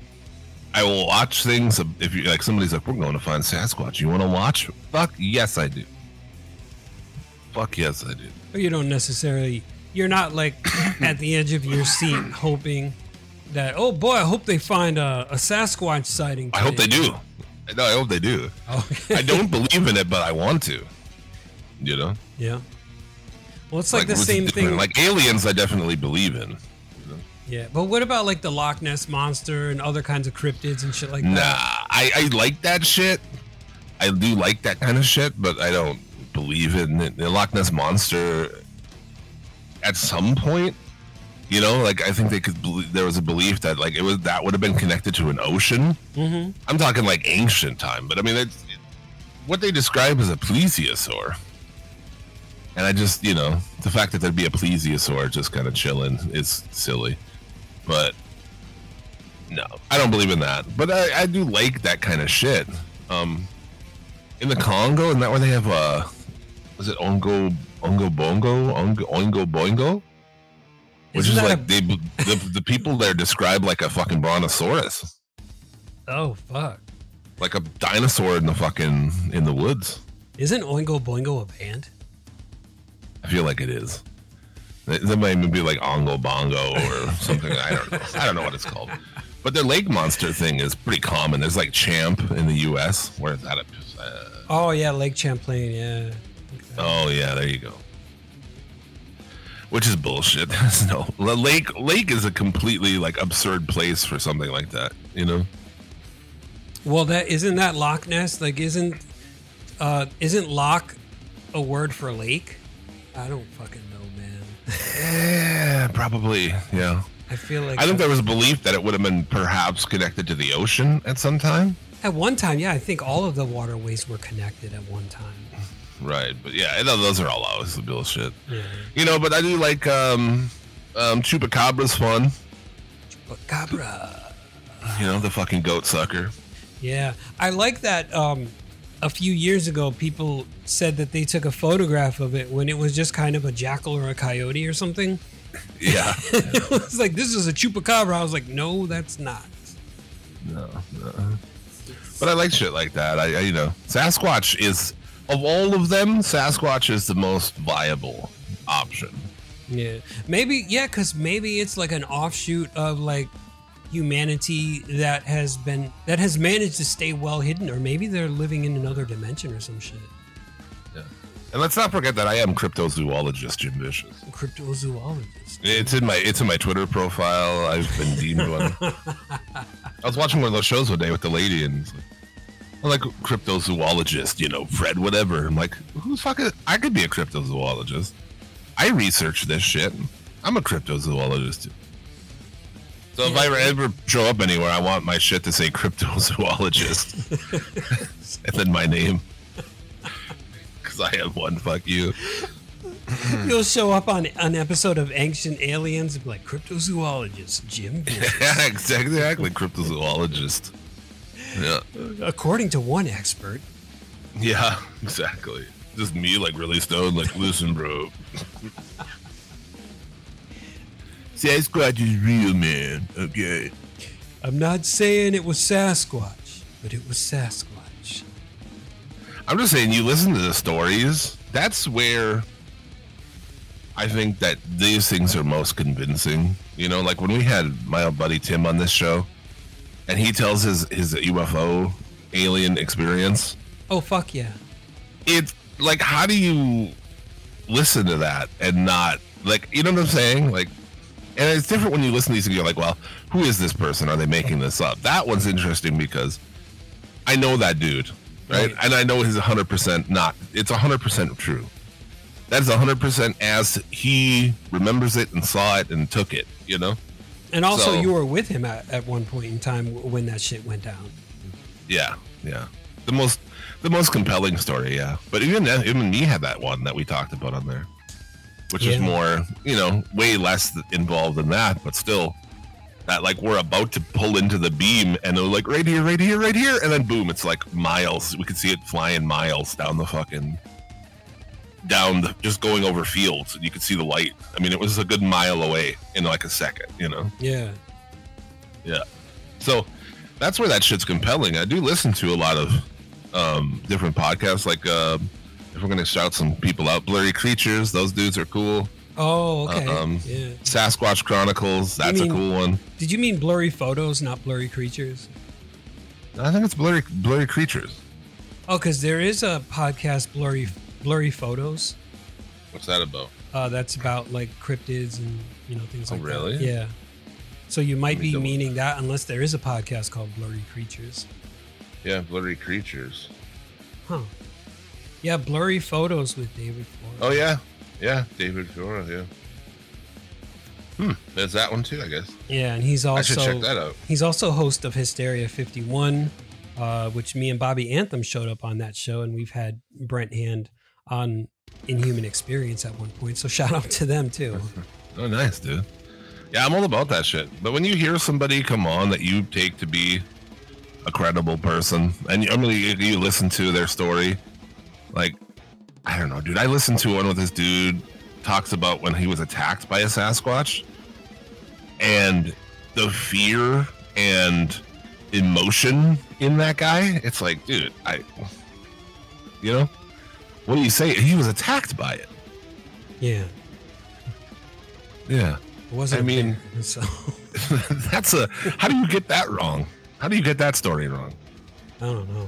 [SPEAKER 2] I will watch things if you like. Somebody's like, "We're going to find Sasquatch. You want to watch?" Fuck yes, I do. Fuck yes, I do.
[SPEAKER 3] But you don't necessarily. You're not like at the edge of your seat hoping that. Oh boy, I hope they find a, a Sasquatch sighting.
[SPEAKER 2] I hope they do. No, I hope they do.
[SPEAKER 3] Okay.
[SPEAKER 2] I don't believe in it, but I want to. You know,
[SPEAKER 3] Yeah. Well, it's like, the same thing.
[SPEAKER 2] Like aliens, I definitely believe in.
[SPEAKER 3] Yeah, but what about like the Loch Ness monster and other kinds of cryptids and shit like
[SPEAKER 2] Nah,
[SPEAKER 3] that?
[SPEAKER 2] I, I like that shit. I do like that kind of shit, but I don't believe in it. The Loch Ness monster. At some point, you know, like I think they could. Believe, there was a belief that like it was that would have been connected to an ocean.
[SPEAKER 3] Mm-hmm.
[SPEAKER 2] I'm talking like ancient time, but I mean, it's, what they describe as a plesiosaur. And I just, you know, the fact that there'd be a plesiosaur just kind of chilling is silly. But no, I don't believe in that. But I, I do like that kind of shit. Um, in the Congo, isn't that where they have uh, was it Ongo Ongo Bongo Ongo ongo Boingo? Which
[SPEAKER 3] Isn't
[SPEAKER 2] is like
[SPEAKER 3] a-
[SPEAKER 2] they the, the people there describe like a fucking brontosaurus
[SPEAKER 3] Oh fuck!
[SPEAKER 2] like a dinosaur in the fucking in the woods.
[SPEAKER 3] Isn't Oingo Boingo a band?
[SPEAKER 2] I feel like it is. That might even be like Ongo Bongo or something. I don't know. I don't know what it's called. But their lake monster thing is pretty common. There's like Champ in the U.S. Where is that? Uh,
[SPEAKER 3] Oh yeah, Lake Champlain. Yeah.
[SPEAKER 2] Oh yeah, there you go. Which is bullshit. There's no the lake. Lake is a completely like absurd place for something like that. You know.
[SPEAKER 3] Well, that isn't that Loch Ness. Like, isn't uh isn't Loch a word for lake? I don't fucking.
[SPEAKER 2] Yeah, probably. Yeah.
[SPEAKER 3] I feel like
[SPEAKER 2] I think there was a belief that it would have been perhaps connected to the ocean at some time.
[SPEAKER 3] at one time, yeah, I think all of the waterways were connected at one time.
[SPEAKER 2] Right, but yeah, those are all always the bullshit.
[SPEAKER 3] Yeah.
[SPEAKER 2] You know, but I do like um, um, Chupacabra's fun.
[SPEAKER 3] But Cabra.
[SPEAKER 2] You know, the fucking goat sucker.
[SPEAKER 3] Yeah, I like that. Um, a few years ago, people said that they took a photograph of it when it was just kind of a jackal or a coyote or something.
[SPEAKER 2] Yeah.
[SPEAKER 3] it was like, "This is a chupacabra." I was like, "No, that's not."
[SPEAKER 2] no, no. But I like shit like that. I, I, you know, Sasquatch is of all of them, Sasquatch is the most viable option.
[SPEAKER 3] Yeah, maybe yeah, because maybe it's like an offshoot of like humanity that has been that has managed to stay well hidden, or maybe they're living in another dimension or some shit.
[SPEAKER 2] Yeah. And let's not forget that I am cryptozoologist Jim Vicious.
[SPEAKER 3] Cryptozoologist.
[SPEAKER 2] It's in my it's in my Twitter profile. I've been deemed one. I was watching one of those shows one day with the lady, and it's like, I'm like cryptozoologist, you know, Fred, whatever. I'm like, who's fucking? I could be a cryptozoologist. I research this shit. I'm a cryptozoologist. So if I ever show up anywhere, I want my shit to say cryptozoologist, and then my name, because I have one. Fuck you.
[SPEAKER 3] You'll show up on an episode of Ancient Aliens and be like cryptozoologist Jim. Vicious."
[SPEAKER 2] Yeah, exactly. Cryptozoologist. Yeah.
[SPEAKER 3] According to one expert,
[SPEAKER 2] Yeah, exactly. Just me, like really stoned, like listen, bro. Sasquatch is real, man. Okay.
[SPEAKER 3] I'm not saying it was Sasquatch, but it was Sasquatch.
[SPEAKER 2] I'm just saying, you listen to the stories. That's where I think that these things are most convincing. You know, like when we had my old buddy Tim on this show, and he tells his his UFO alien experience.
[SPEAKER 3] Oh fuck yeah!
[SPEAKER 2] it's like how do you listen to that and not like you know what I'm saying? Like and it's different when you listen to these and you're like, well, who is this person? Are they making this up? That one's interesting because I know that dude, right?
[SPEAKER 3] Right.
[SPEAKER 2] And I know he's 100% not, it's 100% true. That is 100% as he remembers it and saw it and took it, you know?
[SPEAKER 3] And also,
[SPEAKER 2] So-
[SPEAKER 3] you were with him at, at one point in time when that shit went down.
[SPEAKER 2] Yeah, yeah. The most, the most compelling story, yeah. But even even me had that one that we talked about on there, which is more, you know, way less involved than that, but still, that like we're about to pull into the beam and they're like right here, right here, right here, and then boom, it's like miles. We could see it flying miles down the fucking, down the, just going over fields, and you could see the light. I mean, it was a good mile away in like a second, you know.
[SPEAKER 3] Yeah.
[SPEAKER 2] Yeah. So that's where that shit's compelling. I do listen to a lot of um, different podcasts. Like, uh, if we're going to shout some people out, Blurry Creatures, those dudes are cool.
[SPEAKER 3] Oh, okay.
[SPEAKER 2] Um,
[SPEAKER 3] yeah.
[SPEAKER 2] Sasquatch Chronicles, that's
[SPEAKER 3] mean-
[SPEAKER 2] a cool one.
[SPEAKER 3] Did you mean blurry photos, not blurry creatures?
[SPEAKER 2] I think it's Blurry Blurry Creatures.
[SPEAKER 3] Oh, because there is a podcast, blurry blurry photos.
[SPEAKER 2] What's that about?
[SPEAKER 3] Uh, that's about like cryptids and you know things
[SPEAKER 2] Oh,
[SPEAKER 3] like
[SPEAKER 2] really?
[SPEAKER 3] that. Really? Yeah. So you might be meaning that unless there is a podcast called Blurry Creatures.
[SPEAKER 2] Yeah, Blurry Creatures.
[SPEAKER 3] Huh. Yeah, blurry photos with David Ford.
[SPEAKER 2] Oh yeah, yeah, David Fiora. Yeah. Hmm. There's that one too, I guess.
[SPEAKER 3] Yeah, and he's
[SPEAKER 2] I should
[SPEAKER 3] also
[SPEAKER 2] check that out.
[SPEAKER 3] he's also host of Hysteria 51, uh, which me and Bobby Anthem showed up on that show, and we've had Brent Hand on Inhuman Experience at one point. So shout out to them too.
[SPEAKER 2] Oh, nice, dude. Yeah, I'm all about that shit. But when you hear somebody come on that you take to be a credible person, and you, I mean, you listen to their story, like, I don't know, dude. I listened to one with this dude talks about when he was attacked by a Sasquatch, and the fear and emotion in that guy. It's like, dude, I, you know, what do you say? He was attacked by it.
[SPEAKER 3] Yeah,
[SPEAKER 2] Yeah.
[SPEAKER 3] it wasn't.
[SPEAKER 2] I mean-
[SPEAKER 3] there, so
[SPEAKER 2] That's a. How do you get that wrong? How do you get that story wrong?
[SPEAKER 3] I don't know.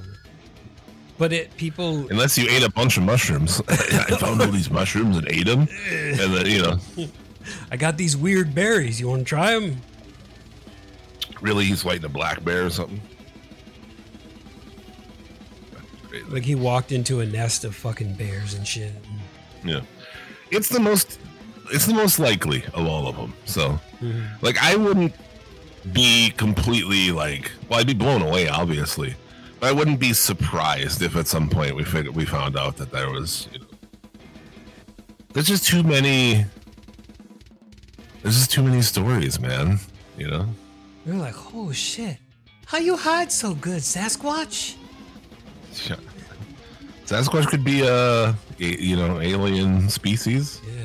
[SPEAKER 3] But it people
[SPEAKER 2] Unless you ate a bunch of mushrooms. I found all these mushrooms and ate them. And then, you know,
[SPEAKER 3] I got these weird berries. You want to try them?
[SPEAKER 2] really he's fighting a black bear or something.
[SPEAKER 3] Like he walked into a nest of fucking bears and shit.
[SPEAKER 2] Yeah. It's the most it's the most likely of all of them. So mm-hmm. like I wouldn't be completely like well I'd be blown away obviously. I wouldn't be surprised if at some point we figured we found out that there was you know, there's just too many there's just too many stories, man. You know?
[SPEAKER 3] You're like, oh shit. How you hide so good, Sasquatch?
[SPEAKER 2] Yeah. Sasquatch could be a, a you know alien species.
[SPEAKER 3] Yeah.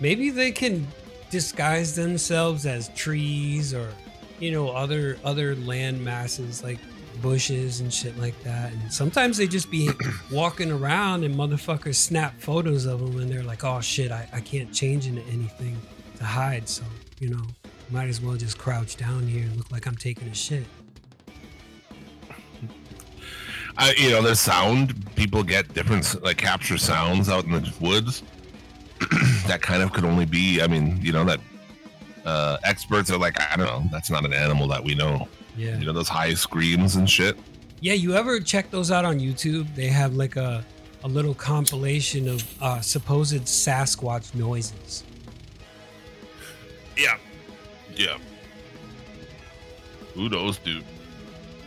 [SPEAKER 3] Maybe they can disguise themselves as trees or you know other other land masses like bushes and shit like that. And sometimes they just be walking around and motherfuckers snap photos of them and they're like, oh shit, I, I can't change into anything to hide. So you know, might as well just crouch down here and look like I'm taking a shit.
[SPEAKER 2] I, you know, there's sound. People get different, like capture sounds out in the woods. that kind of could only be. I mean, you know, that uh, experts are like, I don't know, that's not an animal that we know.
[SPEAKER 3] Yeah.
[SPEAKER 2] You know, those high screams and shit.
[SPEAKER 3] Yeah, you ever check those out on YouTube? They have like a, a little compilation of uh, supposed Sasquatch noises.
[SPEAKER 2] Yeah. Yeah. Who knows, dude?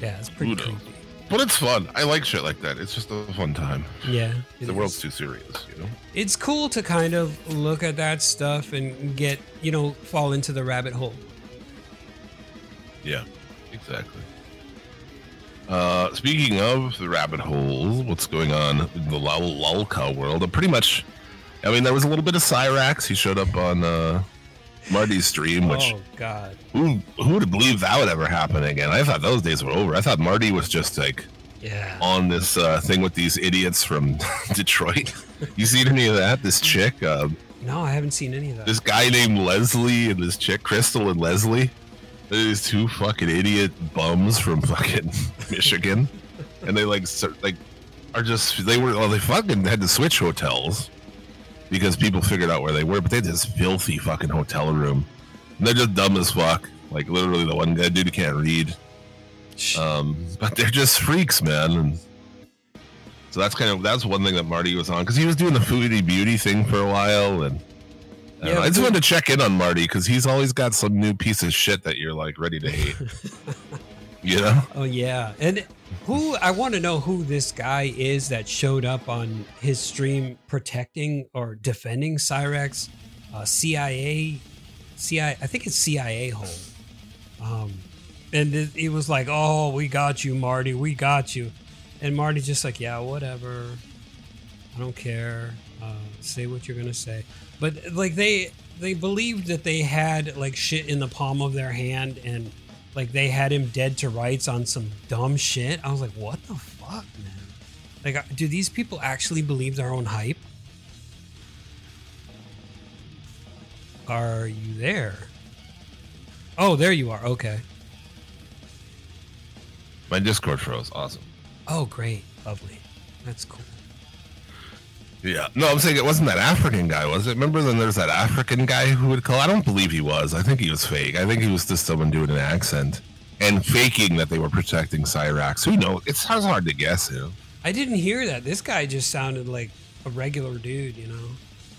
[SPEAKER 3] Yeah, it's pretty
[SPEAKER 2] Who knows?
[SPEAKER 3] creepy.
[SPEAKER 2] But it's fun. I like shit like that. It's just a fun time.
[SPEAKER 3] Yeah.
[SPEAKER 2] the
[SPEAKER 3] is.
[SPEAKER 2] world's too serious, you know?
[SPEAKER 3] It's cool to kind of look at that stuff and get, you know, fall into the rabbit hole.
[SPEAKER 2] Yeah, exactly. Uh, speaking of the rabbit holes, what's going on in the Lul- Lulka world? Pretty much, I mean, there was a little bit of Cyrax. He showed up on uh, Marty's stream, which
[SPEAKER 3] oh God.
[SPEAKER 2] who who would have believed that would ever happen again? I thought those days were over. I thought Marty was just like
[SPEAKER 3] Yeah.
[SPEAKER 2] on this uh, thing with these idiots from Detroit. You seen any of that? This chick, uh,
[SPEAKER 3] No, I haven't seen any of that.
[SPEAKER 2] this guy named Leslie and this chick, Crystal and Leslie. These two fucking idiot bums from fucking Michigan, and they like like are just they were well they fucking had to switch hotels because people figured out where they were, but they had this filthy fucking hotel room. And they're just dumb as fuck. Like literally, the one guy dude who can't read. Um, but they're just freaks, man. And so that's kind of that's one thing that Marty was on because he was doing the foodie beauty thing for a while, and I, don't
[SPEAKER 3] Yeah,
[SPEAKER 2] know, I just wanted to check in on Marty because he's always got some new piece of shit that you're like ready to hate. you know?
[SPEAKER 3] Oh yeah, and who I want to know who this guy is that showed up on his stream protecting or defending Cyrax, uh, CIA, CIA. I think it's CIA hole. Um, and it, it was like, oh, we got you, Marty, we got you, and Marty's just like, yeah, whatever, I don't care. Uh, say what you're gonna say, but like they they believed that they had like shit in the palm of their hand and like they had him dead to rights on some dumb shit. I was like, what the fuck, man? Like, do these people actually believe their own hype? Are you there? Oh, there you are. Okay.
[SPEAKER 2] My Discord froze. Awesome.
[SPEAKER 3] Oh, great. Lovely. That's cool.
[SPEAKER 2] Yeah. No, I'm saying it wasn't that African guy, was it? Remember then there's that African guy who would call I don't believe he was. I think he was fake. I think he was just someone doing an accent and faking that they were protecting Cyrax. Who knows? It's hard to guess, know.
[SPEAKER 3] I didn't hear that. This guy just sounded like a regular dude, you know?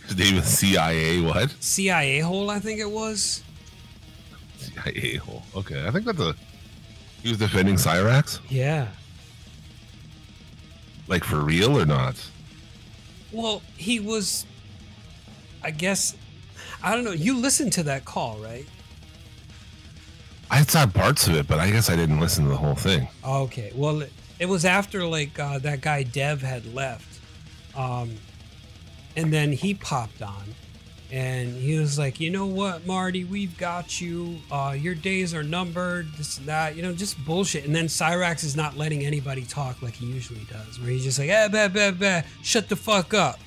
[SPEAKER 2] His name is CIA what?
[SPEAKER 3] CIA hole, I think it was.
[SPEAKER 2] CIA hole. Okay. I think that's a he was defending Cyrax?
[SPEAKER 3] Yeah.
[SPEAKER 2] Like for real or not?
[SPEAKER 3] Well, he was, I guess, I don't know. You listened to that call, right?
[SPEAKER 2] I saw parts of it, but I guess I didn't listen to the whole thing.
[SPEAKER 3] Okay. Well, it, it was after like uh, that guy Dev had left, um, and then he popped on, and he was like, "You know what, Marty? We've got you. Uh, your days are numbered. This and that. You know, just bullshit." And then Cyrax is not letting anybody talk like he usually does, where he's just like, "Ah, bah, bah, bah, shut the fuck up."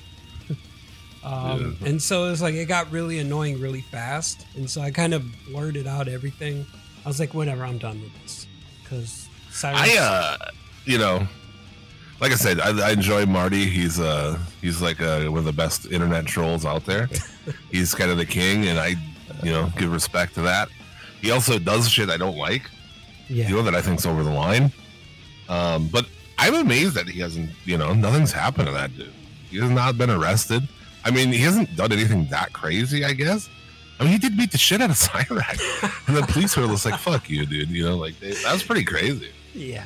[SPEAKER 3] Um, And so it was like it got really annoying really fast, and so I kind of blurted out everything. I was like, "Whatever, I'm done with this," because Cyrax.
[SPEAKER 2] I uh you know like I said, I, I enjoy Marty. He's uh he's like uh, one of the best internet trolls out there. he's kind of the king, and I, you know, give respect to that. He also does shit I don't like.
[SPEAKER 3] Yeah.
[SPEAKER 2] You know that I think's over the line. Um, but I'm amazed that he hasn't. You know, nothing's happened to that dude. He has not been arrested. I mean, he hasn't done anything that crazy. I guess. I mean, he did beat the shit out of Cyrax, and the police were just like, "Fuck you, dude." You know, like they, that was pretty crazy.
[SPEAKER 3] Yeah.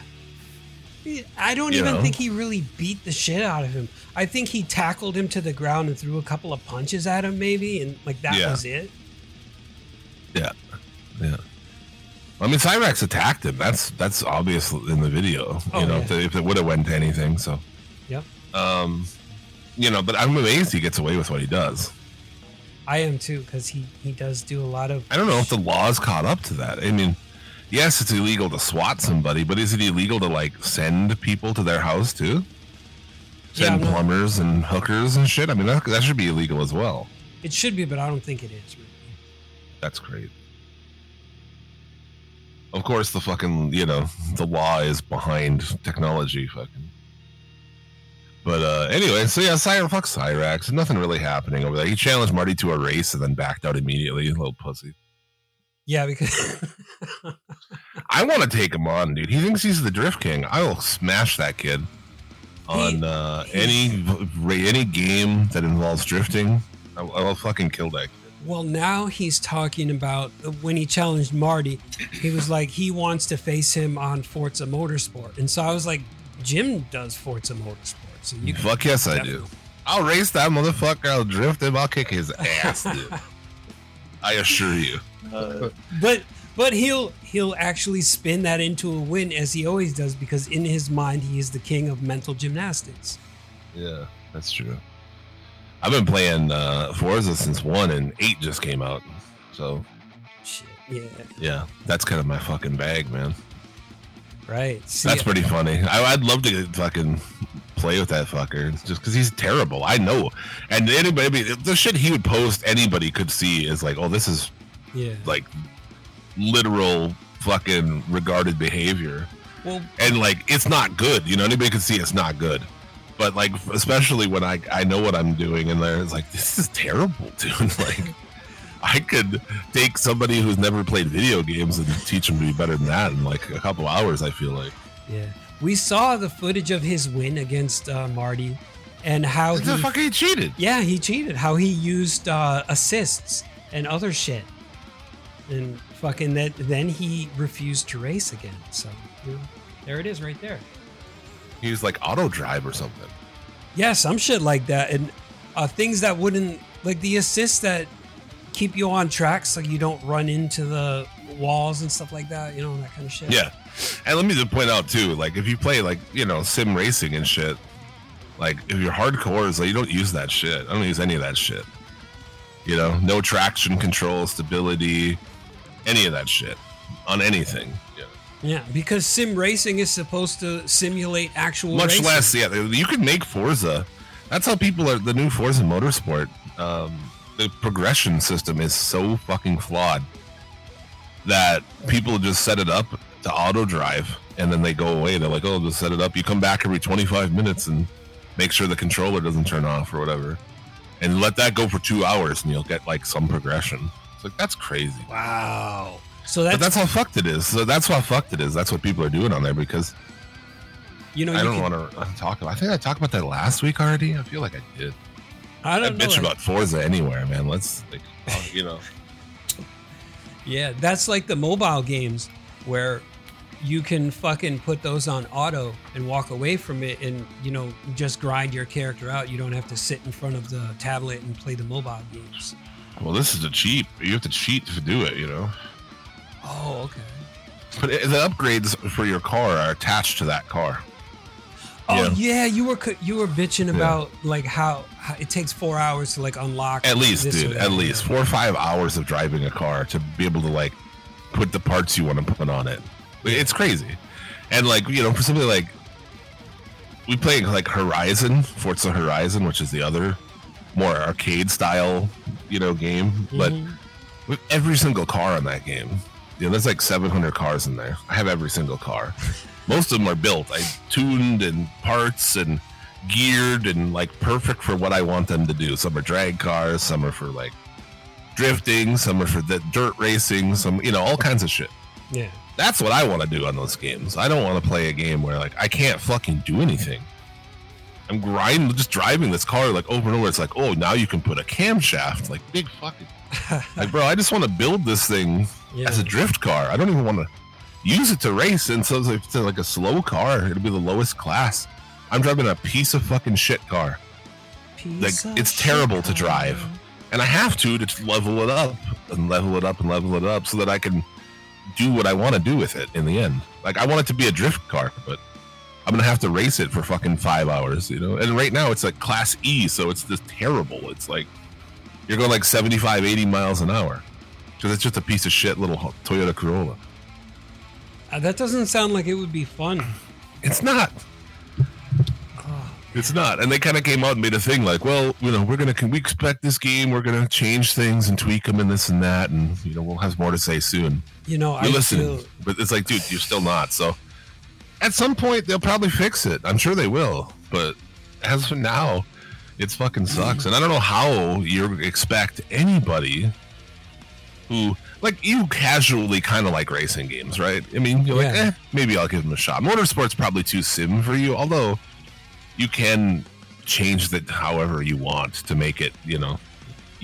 [SPEAKER 3] I don't
[SPEAKER 2] You
[SPEAKER 3] even
[SPEAKER 2] know?
[SPEAKER 3] think he really beat the shit out of him. I think he tackled him to the ground and threw a couple of punches at him, maybe, and like that
[SPEAKER 2] Yeah.
[SPEAKER 3] was it.
[SPEAKER 2] Yeah, yeah. I mean, Cyrax attacked him. That's that's obvious in the video.
[SPEAKER 3] Oh,
[SPEAKER 2] you know,
[SPEAKER 3] yeah.
[SPEAKER 2] if, it- would have went to anything. So,
[SPEAKER 3] Yep.
[SPEAKER 2] um, you know, but I'm amazed he gets away with what he does.
[SPEAKER 3] I am too, because he he does do a lot of.
[SPEAKER 2] I don't know if the law's caught up to that. I mean, yes, it's illegal to swat somebody, but is it illegal to like send people to their house too? Send
[SPEAKER 3] I'm
[SPEAKER 2] plumbers and hookers and shit. I mean, that, that should be illegal as well.
[SPEAKER 3] It should be, but I don't think it is. Really.
[SPEAKER 2] That's crazy. Of course, the fucking you know the law is behind technology, fucking. But uh anyway, so yeah, Cyrax, fuck Cyrax. Nothing really happening over there. He challenged Marty to a race and then backed out immediately. Little pussy.
[SPEAKER 3] Yeah, because
[SPEAKER 2] I want to take him on, dude. He thinks he's the Drift King. I will smash that kid on
[SPEAKER 3] He-
[SPEAKER 2] uh, any any game that involves drifting. I, I will fucking kill that. Kid.
[SPEAKER 3] well, now he's talking about when he challenged Marty. He was like he wants to face him on Forza Motorsport, and so I was like, Jim does Forza Motorsport, so you
[SPEAKER 2] Fuck yes, I do. I'll race that motherfucker. I'll drift him. I'll kick his ass, dude. I assure you.
[SPEAKER 3] But but he'll he'll actually spin that into a win as he always does because in his mind he is the king of mental gymnastics.
[SPEAKER 2] Yeah, that's true. I've been playing uh, Forza since one, and eight just came out. So
[SPEAKER 3] Shit. Yeah.
[SPEAKER 2] yeah, that's kind of my fucking bag, man.
[SPEAKER 3] Right. See,
[SPEAKER 2] That's pretty funny. I, I'd love to fucking play with that fucker just because he's terrible. I know. And anybody, the shit he would post, anybody could see is like, oh, this is
[SPEAKER 3] yeah.
[SPEAKER 2] like literal fucking regarded behavior.
[SPEAKER 3] Well,
[SPEAKER 2] And like, it's not good. You know, anybody can see it's not good. But like, especially when I, I know what I'm doing and there's like, this is terrible, dude. like, I could take somebody who's never played video games and teach them to be better than that in like a couple hours, I feel like.
[SPEAKER 3] yeah. We saw the footage of his win against uh, Marty and how
[SPEAKER 2] The
[SPEAKER 3] he
[SPEAKER 2] fuck he cheated.
[SPEAKER 3] Yeah, he cheated. How he used uh, assists and other shit. And fucking that then he refused to race again. So, you know, there it is right there.
[SPEAKER 2] He was like auto drive or something.
[SPEAKER 3] Yeah, some shit like that, and uh, things that wouldn't like the assists that keep you on track, so you don't run into the walls and stuff like that. You know that kind of shit.
[SPEAKER 2] Yeah. And let me just point out too, like if you play like, you know, sim racing and shit, like if you're hardcore, is like you don't use that shit. I don't use any of that shit. You know, no traction control, stability, any of that shit on anything. Yeah.
[SPEAKER 3] yeah, because sim racing is supposed to simulate actual.
[SPEAKER 2] Much
[SPEAKER 3] racing.
[SPEAKER 2] less, yeah. You can make Forza. That's how people are. The new Forza Motorsport, um, the progression system is so fucking flawed that people just set it up to auto drive and then they go away. They're like, oh, just set it up. You come back every 25 minutes and make sure the controller doesn't turn off or whatever, and let that go for two hours, and you'll get like some progression. It's like that's crazy.
[SPEAKER 3] Wow. So
[SPEAKER 2] But
[SPEAKER 3] that's,
[SPEAKER 2] that's how fucked it is. So that's how fucked it is. That's what people are doing on there because
[SPEAKER 3] you know
[SPEAKER 2] I
[SPEAKER 3] you
[SPEAKER 2] don't want to uh, talk about. I think I talked about that last week already. I feel like I did.
[SPEAKER 3] I
[SPEAKER 2] I
[SPEAKER 3] don't know.
[SPEAKER 2] bitch about Forza anywhere, man. Let's like, you know.
[SPEAKER 3] Yeah, that's like the mobile games where you can fucking put those on auto and walk away from it and, you know, just grind your character out. You don't have to sit in front of the tablet and play the mobile games.
[SPEAKER 2] Well, this is a cheap. You have to cheat to do it, you know.
[SPEAKER 3] Oh, okay.
[SPEAKER 2] But it- the upgrades for your car are attached to that car.
[SPEAKER 3] Oh
[SPEAKER 2] Yeah.
[SPEAKER 3] yeah, you were you were bitching about like how, how it takes four hours to like unlock.
[SPEAKER 2] At least, dude. At least four or five hours of driving a car to be able to like put the parts you want to put on it. It's crazy. And like you know, for something like we play like Horizon, Forza Horizon, which is the other more arcade style, you know, game. But
[SPEAKER 3] Mhm.
[SPEAKER 2] with every single car in that game. You know, there's like 700 cars in there. I have every single car. most of them are built. I tuned and parts and geared and like perfect for what I want them to do. Some are drag cars, some are for like drifting, some are for the dirt racing, some you know all kinds of shit.
[SPEAKER 3] Yeah.
[SPEAKER 2] That's what I want to do on those games. I don't want to play a game where like I can't fucking do anything. I'm grinding, just driving this car like over and over. It's like, oh, now you can put a camshaft, like big fucking, like, bro. I just want to build this thing
[SPEAKER 3] Yeah.
[SPEAKER 2] as a drift car. I don't even want to use it to race. And so if it's like a slow car, it'll be the lowest class. I'm driving a piece of fucking shit car, like
[SPEAKER 3] Piece of
[SPEAKER 2] it's terrible to drive, and I have to to level it up and level it up and level it up so that I can do what I want to do with it in the end. Like I want it to be a drift car, but I'm gonna have to race it for fucking five hours, you know. And right now it's like class E, so it's just terrible. It's like you're going like 75, 80 miles an hour because it's just a piece of shit little Toyota Corolla.
[SPEAKER 3] Uh, that doesn't sound like it would be fun.
[SPEAKER 2] It's not. It's not. And they kind of came out and made a thing like, well, you know, we're gonna can we expect this game? We're gonna change things and tweak them and this and that, and you know, we'll have more to say soon.
[SPEAKER 3] You know, I
[SPEAKER 2] You're listening,
[SPEAKER 3] feel
[SPEAKER 2] but it's like, dude, you're still not. So at some point they'll probably fix it. I'm sure they will. But as for now, it's fucking sucks. And I don't know how you expect anybody who like you casually kind of like racing games, right? I mean, you're like, eh, maybe I'll give them a shot. Motorsport's probably too sim for you, although you can change that however you want to make it, you know,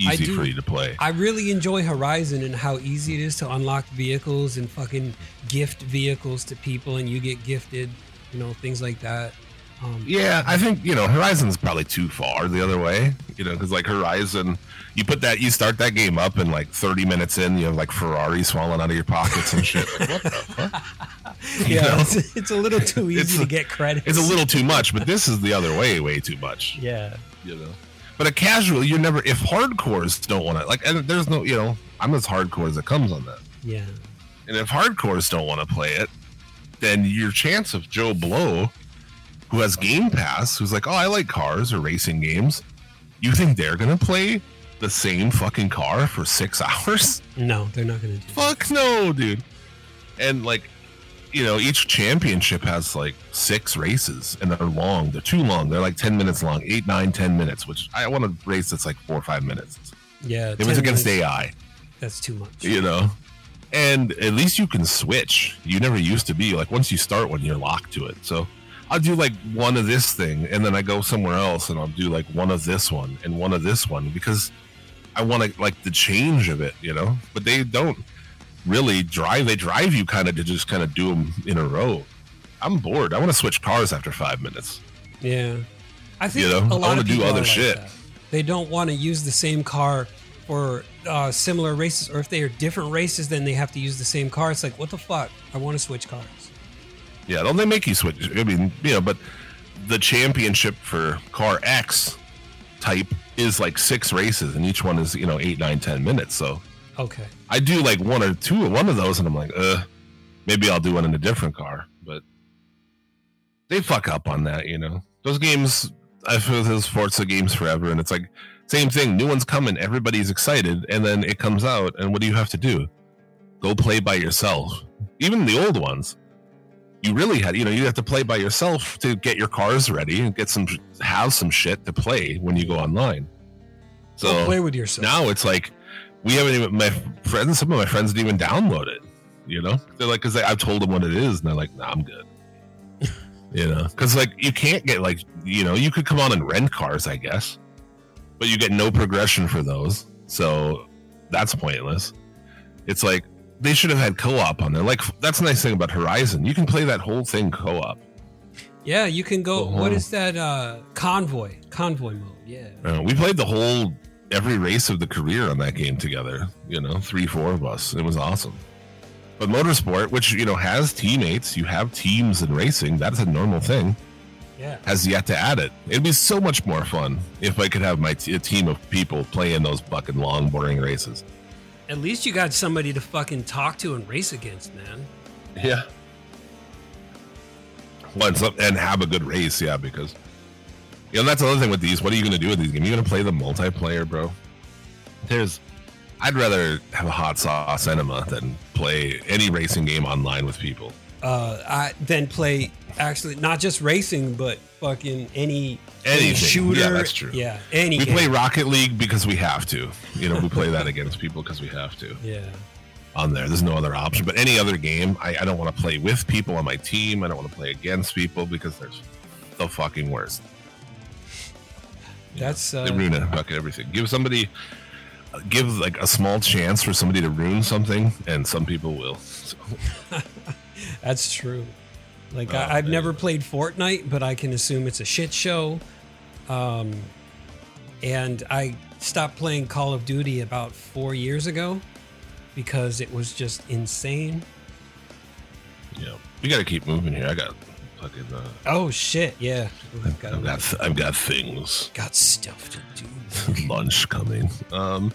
[SPEAKER 2] easy
[SPEAKER 3] do-
[SPEAKER 2] for you to play.
[SPEAKER 3] I really enjoy Horizon and how easy it is to unlock vehicles and fucking gift vehicles to people, and you get gifted, you know, things like that. Um,
[SPEAKER 2] Yeah, I think you know Horizon's probably too far the other way. You know, because like Horizon, you put that, you start that game up, and like 30 minutes in, you have like Ferraris falling out of your pockets and shit. Like, what the fuck?
[SPEAKER 3] Yeah, it's, it's a little too easy to get credit.
[SPEAKER 2] It's a little too much, but this is the other way, way too much.
[SPEAKER 3] yeah.
[SPEAKER 2] You know, but a casual, you're never if hardcores don't want to like, and there's no, you know, I'm as hardcore as it comes on that.
[SPEAKER 3] Yeah.
[SPEAKER 2] And if hardcores don't want to play it, then your chance of Joe Blow, who has Game Pass, who's like, oh, I like cars or racing games, you think they're gonna play the same fucking car for six hours?
[SPEAKER 3] No, they're not going to do.
[SPEAKER 2] Fuck no, dude. And like, you know, each championship has like six races, and they're long. They're too long. They're like ten minutes long, eight, nine, ten minutes. Which I want a race that's like four or five minutes.
[SPEAKER 3] Yeah.
[SPEAKER 2] It was against
[SPEAKER 3] minutes,
[SPEAKER 2] AI.
[SPEAKER 3] That's too much.
[SPEAKER 2] you know and at least you can switch you never used to be like once you start one you're locked to it so i'll do like one of this thing and then i go somewhere else and i'll do like one of this one and one of this one because i want to like the change of it you know but they don't really drive they drive you kind of to just kind of do them in a row i'm bored i want to switch cars after five minutes
[SPEAKER 3] Yeah. I think
[SPEAKER 2] You know,
[SPEAKER 3] a
[SPEAKER 2] I
[SPEAKER 3] lot of
[SPEAKER 2] do other
[SPEAKER 3] like
[SPEAKER 2] shit.
[SPEAKER 3] that. They don't want to use the same car for uh, similar races, or if they are different races, then they have to use the same car. It's like, what the fuck? I want to switch cars.
[SPEAKER 2] Yeah, don't they make you switch? I mean, you know, but the championship for car X type is like six races, and each one is you know eight, nine, ten minutes. So
[SPEAKER 3] Okay.
[SPEAKER 2] I do like one or two, one of those, and I'm like, uh, maybe I'll do one in a different car. But they fuck up on that, you know. Those games, I feel those Forza games forever, and it's like same thing. New one's coming, everybody's excited, and then it comes out, and what do you have to do? Go play by yourself. Even the old ones, you really had, you know, you have to play by yourself to get your cars ready and get some, have some shit to play when you go online. So
[SPEAKER 3] play with yourself.
[SPEAKER 2] now it's like we haven't even my friends some of my friends didn't even download it you know they're like because i've told them what it is and they're like nah i'm good you know because like you can't get like you know you could come on and rent cars i guess but you get no progression for those so that's pointless it's like they should have had co-op on there like that's the nice thing about horizon you can play that whole thing co-op
[SPEAKER 3] yeah, you can go.
[SPEAKER 2] Uh-huh.
[SPEAKER 3] What is that? Uh, convoy. Convoy mode. Yeah.
[SPEAKER 2] Uh, we played the whole every race of the career on that game together. You know, three, four of us. It was awesome. But motorsport, which you know has teammates, you have teams in racing. That's a normal thing.
[SPEAKER 3] Yeah.
[SPEAKER 2] Has yet to add it. It'd be so much more fun if I could have my t- team of people playing those fucking long, boring races.
[SPEAKER 3] At least you got somebody to fucking talk to and race against, man.
[SPEAKER 2] Yeah. Once up and have a good race, yeah, because you know that's another thing with these. What are you gonna do with these games? You gonna play the multiplayer, bro? There's I'd rather have a hot sauce enema than play any racing game online with people.
[SPEAKER 3] uh, I then play actually not just racing, but fucking any
[SPEAKER 2] Anything.
[SPEAKER 3] shooter.
[SPEAKER 2] Yeah, that's true.
[SPEAKER 3] Yeah, any.
[SPEAKER 2] We
[SPEAKER 3] game.
[SPEAKER 2] play Rocket League because we have to. You know, we play that against people because we have to.
[SPEAKER 3] Yeah.
[SPEAKER 2] On there, there's no other option. But any other game, I, I don't want to play with people on my team. I don't want to play against people because there's the fucking worst.
[SPEAKER 3] That's uh,
[SPEAKER 2] They ruin it, fucking everything. Give somebody, give like a small chance for somebody to ruin something, and some people will. So,
[SPEAKER 3] That's true. Like
[SPEAKER 2] Oh,
[SPEAKER 3] I, I've never played Fortnite, but I can assume it's a shit show. Um, and I stopped playing Call of Duty about four years ago because it was just insane.
[SPEAKER 2] yeah, we got to keep moving here. I got fucking. Uh,
[SPEAKER 3] Oh shit! Yeah, We've got,
[SPEAKER 2] I've got th- I've got things.
[SPEAKER 3] got stuff to do.
[SPEAKER 2] Lunch coming. Um,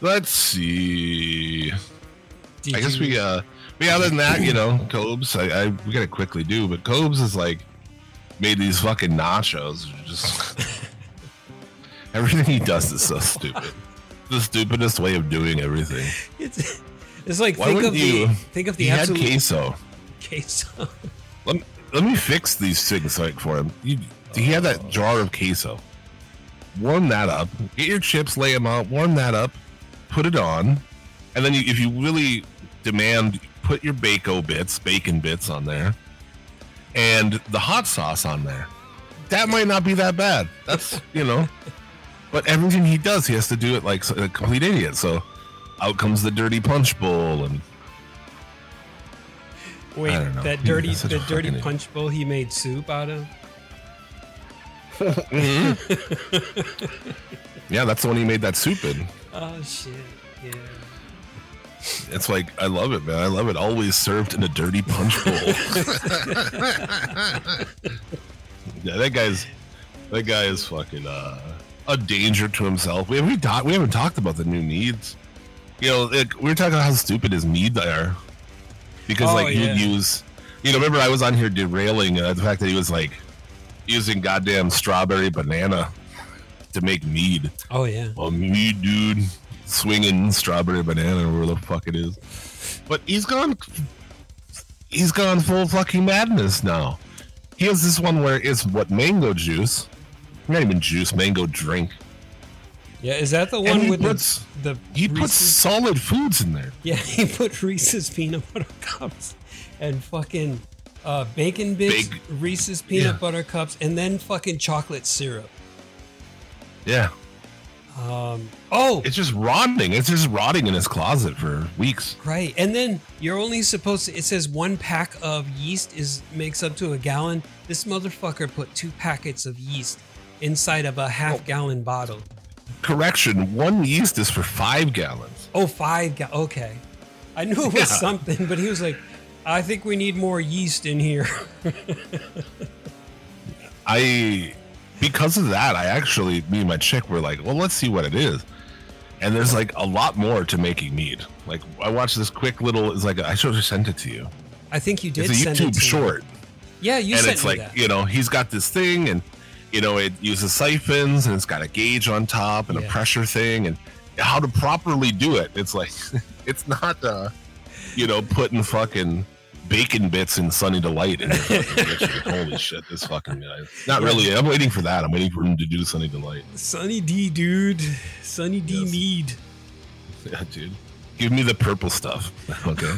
[SPEAKER 2] let's see.
[SPEAKER 3] Did
[SPEAKER 2] I guess
[SPEAKER 3] you-
[SPEAKER 2] we uh but yeah, other than that, you know, Cobes, I, I we gotta quickly do, but Cobes is like made these fucking nachos. Just everything he does is so stupid. The stupidest way of doing everything.
[SPEAKER 3] It's, it's like
[SPEAKER 2] Why
[SPEAKER 3] think of
[SPEAKER 2] you?
[SPEAKER 3] the think of the
[SPEAKER 2] He had queso.
[SPEAKER 3] queso.
[SPEAKER 2] Let me, let me fix these things like for him. You, he had that jar of queso. Warm that up. Get your chips, lay them out. Warm that up. Put it on, and then you, if you really demand, put your bacon bits, bacon bits on there, and the hot sauce on there. That might not be that bad. That's you know, but everything he does, he has to do it like a complete idiot. So out comes the dirty punch bowl and
[SPEAKER 3] Wait, that dirty
[SPEAKER 2] a
[SPEAKER 3] the dirty
[SPEAKER 2] fucking-
[SPEAKER 3] punch bowl he made soup out of.
[SPEAKER 2] yeah, that's the one he made that soup in.
[SPEAKER 3] Oh shit! Yeah.
[SPEAKER 2] It's like I love it, man. I love it. Always served in a dirty punch bowl. yeah, that guy's that guy is fucking uh, a danger to himself. We haven't talked. We haven't talked about the new needs. You know, like, we were talking about how stupid his needs are because
[SPEAKER 3] Oh,
[SPEAKER 2] like he'd
[SPEAKER 3] yeah.
[SPEAKER 2] use. You know, remember I was on here derailing uh, the fact that he was like using goddamn strawberry banana to make mead.
[SPEAKER 3] Oh yeah.
[SPEAKER 2] Well, me, dude, swinging strawberry banana, where the fuck it is. But he's gone. He's gone full fucking madness now. He has this one where it's what mango juice, not even juice, mango drink.
[SPEAKER 3] Yeah, is that the one with
[SPEAKER 2] puts-
[SPEAKER 3] the the
[SPEAKER 2] He puts solid foods in there.
[SPEAKER 3] Yeah, he put Reese's peanut butter cups and fucking uh, bacon bits,
[SPEAKER 2] Big-
[SPEAKER 3] Reese's peanut
[SPEAKER 2] Yeah.
[SPEAKER 3] butter cups, and then fucking chocolate syrup.
[SPEAKER 2] Yeah,
[SPEAKER 3] Um, oh,
[SPEAKER 2] it's just rotting. It's just rotting in his closet for weeks.
[SPEAKER 3] right. And then you're only supposed to. It says one pack of yeast is makes up to a gallon. This motherfucker put two packets of yeast inside of a half gallon bottle.
[SPEAKER 2] Correction: one yeast is for five gallons.
[SPEAKER 3] Oh, five. Ga- okay, I knew it was
[SPEAKER 2] Yeah.
[SPEAKER 3] something, but he was like, "I think we need more yeast in here."
[SPEAKER 2] I because of that, I actually me and my chick were like, well, let's see what it is. And there's like a lot more to making mead. Like I watched this quick little. It's like I should have sent it to you.
[SPEAKER 3] I think you did.
[SPEAKER 2] It's a
[SPEAKER 3] send it
[SPEAKER 2] YouTube
[SPEAKER 3] to me.
[SPEAKER 2] short,
[SPEAKER 3] Yeah, you
[SPEAKER 2] and it's like
[SPEAKER 3] that.
[SPEAKER 2] you know he's got this thing, and you know it uses siphons, and it's got a gauge on top and
[SPEAKER 3] Yeah.
[SPEAKER 2] a pressure thing, and how to properly do it. It's like it's not uh you know putting fucking bacon bits in Sunny Delight in your fucking kitchen. Holy shit, this fucking guy. Not really. I'm waiting for that. I'm waiting for him to do Sunny Delight.
[SPEAKER 3] Sunny D, dude. Sunny D
[SPEAKER 2] Yes.
[SPEAKER 3] mead.
[SPEAKER 2] Yeah, dude. Give me the purple stuff. Okay.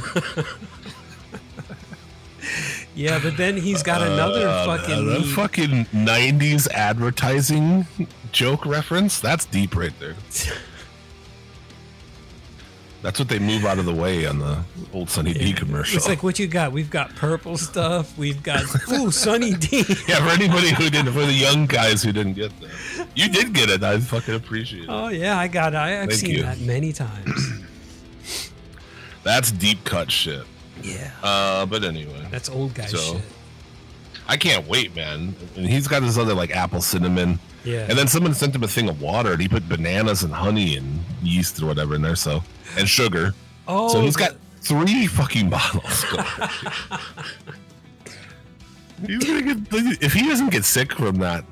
[SPEAKER 3] Yeah, but then he's got another
[SPEAKER 2] Uh,
[SPEAKER 3] fucking mead.
[SPEAKER 2] fucking 90s advertising joke reference. That's deep right there. That's what they move out of the way on the old Sunny D commercial.
[SPEAKER 3] It's like what you got. We've got purple stuff. We've got ooh Sunny D.
[SPEAKER 2] yeah, for anybody who didn't, for the young guys who didn't get that, you did get it. I fucking appreciate it.
[SPEAKER 3] Oh yeah, I got it. I, I've
[SPEAKER 2] Thank
[SPEAKER 3] seen
[SPEAKER 2] you.
[SPEAKER 3] that many times.
[SPEAKER 2] That's deep cut shit.
[SPEAKER 3] Yeah,
[SPEAKER 2] Uh, but anyway,
[SPEAKER 3] that's old guy
[SPEAKER 2] So,
[SPEAKER 3] shit.
[SPEAKER 2] I can't wait, man. And he's got this other like apple cinnamon.
[SPEAKER 3] Yeah.
[SPEAKER 2] And then someone sent him a thing of water, and he put bananas and honey and yeast or whatever in there, so and sugar.
[SPEAKER 3] Oh,
[SPEAKER 2] so he's got three fucking bottles. he's gonna get if he doesn't get sick from that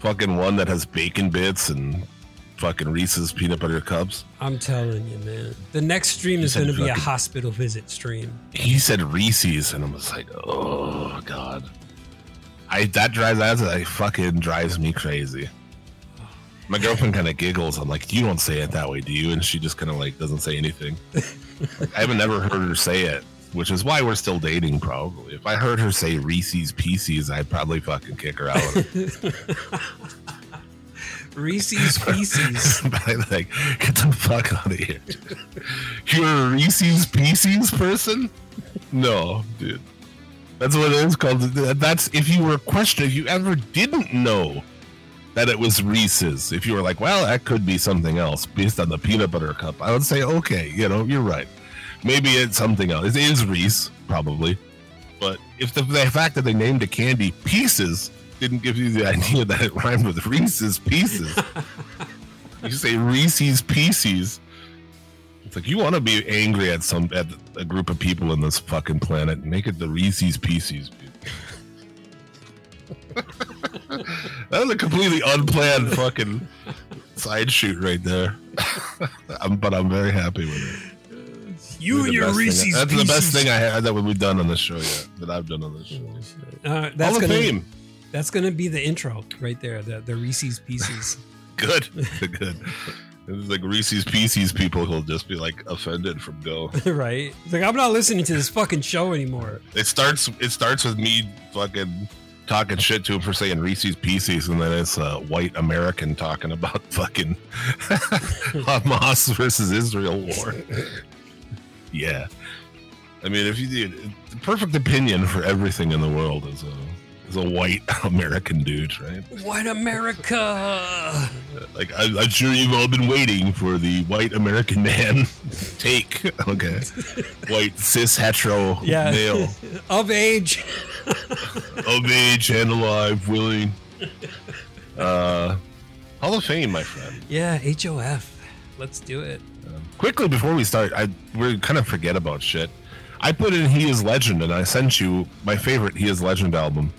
[SPEAKER 2] fucking one that has bacon bits and fucking Reese's peanut butter cups.
[SPEAKER 3] I'm telling you, man. The next stream is going to be a hospital visit stream.
[SPEAKER 2] He said Reese's, and I was like, oh god. I that drives that like fucking drives me crazy. My girlfriend kind of giggles. I'm like, you don't say it that way, do you? And she just kind of like doesn't say anything. I haven't never heard her say it, which is why we're still dating. Probably, if I heard her say Reese's Pieces, I'd probably fucking kick her out.
[SPEAKER 3] Reese's Pieces.
[SPEAKER 2] Like, get the fuck out of here. You're a Reese's Pieces person? No, dude. That's what it is called. That's if you were questioned, if you ever didn't know that it was Reese's, if you were like, well, that could be something else based on the peanut butter cup, I would say, okay, you know, you're right. Maybe it's something else. It is Reese, probably. But if the, the fact that they named a candy Pieces didn't give you the idea that it rhymed with Reese's Pieces, you say Reese's Pieces. It's like you want to be angry at some at a group of people in this fucking planet. Make it the Reese's Pieces. that was a completely unplanned fucking side shoot right there. I'm, but I'm very happy with it.
[SPEAKER 3] You and your Reese's
[SPEAKER 2] That's
[SPEAKER 3] Pieces.
[SPEAKER 2] the best thing I had that we've done on the show yet. That I've done on the show.
[SPEAKER 3] Uh, that's
[SPEAKER 2] Hall of
[SPEAKER 3] gonna
[SPEAKER 2] Fame.
[SPEAKER 3] That's gonna be the intro right there. The the Reese's Pieces.
[SPEAKER 2] Good. Good. It's like Reese's Pieces people who'll just be like offended from go.
[SPEAKER 3] right? It's like I'm not listening to this fucking show anymore.
[SPEAKER 2] It starts. It starts with me fucking talking shit to him for saying Reese's Pieces, and then it's a white American talking about fucking Hamas versus Israel war. yeah, I mean, if you did the perfect opinion for everything in the world is a a white American dude, right?
[SPEAKER 3] White America.
[SPEAKER 2] Like I, I'm sure you've all been waiting for the white American man take. Okay, white cis hetero
[SPEAKER 3] Yeah.
[SPEAKER 2] male.
[SPEAKER 3] of age.
[SPEAKER 2] of age and alive, willing. Uh, Hall of Fame, my friend.
[SPEAKER 3] Yeah, HOF. Let's do it.
[SPEAKER 2] Quickly before we start, I we kind of forget about shit. I put in "He Is Legend" and I sent you my favorite "He Is Legend" album.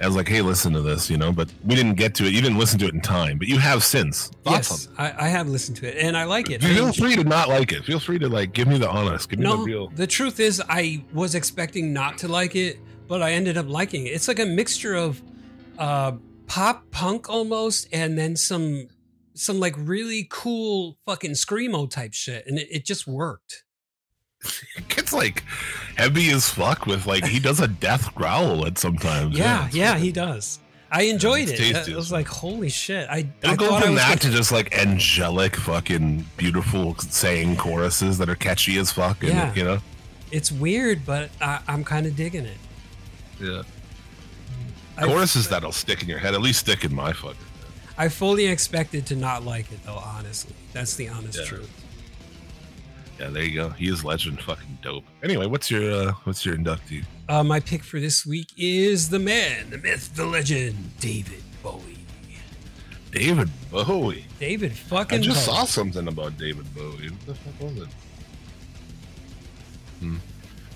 [SPEAKER 2] I was like, "Hey, listen to this," you know, but we didn't get to it. You didn't listen to it in time, but you have since. Thoughts
[SPEAKER 3] yes, I, I have listened to it and I like it.
[SPEAKER 2] Feel free to not like it. Feel free to like give me the honest, give me the
[SPEAKER 3] no,
[SPEAKER 2] real.
[SPEAKER 3] the truth is, I was expecting not to like it, but I ended up liking it. It's like a mixture of uh, pop punk almost, and then some some like really cool fucking screamo type shit, and it, it just worked.
[SPEAKER 2] It gets like heavy as fuck with like he does a death growl at sometimes.
[SPEAKER 3] Yeah,
[SPEAKER 2] it's
[SPEAKER 3] yeah, he does. I enjoyed
[SPEAKER 2] it's
[SPEAKER 3] it.
[SPEAKER 2] tasty
[SPEAKER 3] I was like, holy shit! I,
[SPEAKER 2] It'll
[SPEAKER 3] I
[SPEAKER 2] go
[SPEAKER 3] thought I
[SPEAKER 2] from that
[SPEAKER 3] gonna-
[SPEAKER 2] to just like angelic, fucking beautiful saying choruses that are catchy as fuck. And,
[SPEAKER 3] Yeah.
[SPEAKER 2] You know?
[SPEAKER 3] It's weird, but I, I'm kind of digging it.
[SPEAKER 2] Yeah.
[SPEAKER 3] I-
[SPEAKER 2] Choruses that'll stick in your head, at least stick in my fucking
[SPEAKER 3] I fully expected to not like it though. Honestly, that's the honest
[SPEAKER 2] Yeah.
[SPEAKER 3] truth.
[SPEAKER 2] Yeah, there you go. He is legend fucking dope. Anyway, what's your uh what's your inductee?
[SPEAKER 3] Uh, my pick for this week is the man, the myth, the legend, David Bowie.
[SPEAKER 2] David Bowie.
[SPEAKER 3] David fucking.
[SPEAKER 2] I just
[SPEAKER 3] Bowie.
[SPEAKER 2] saw something about David Bowie. What the fuck was it? Hmm.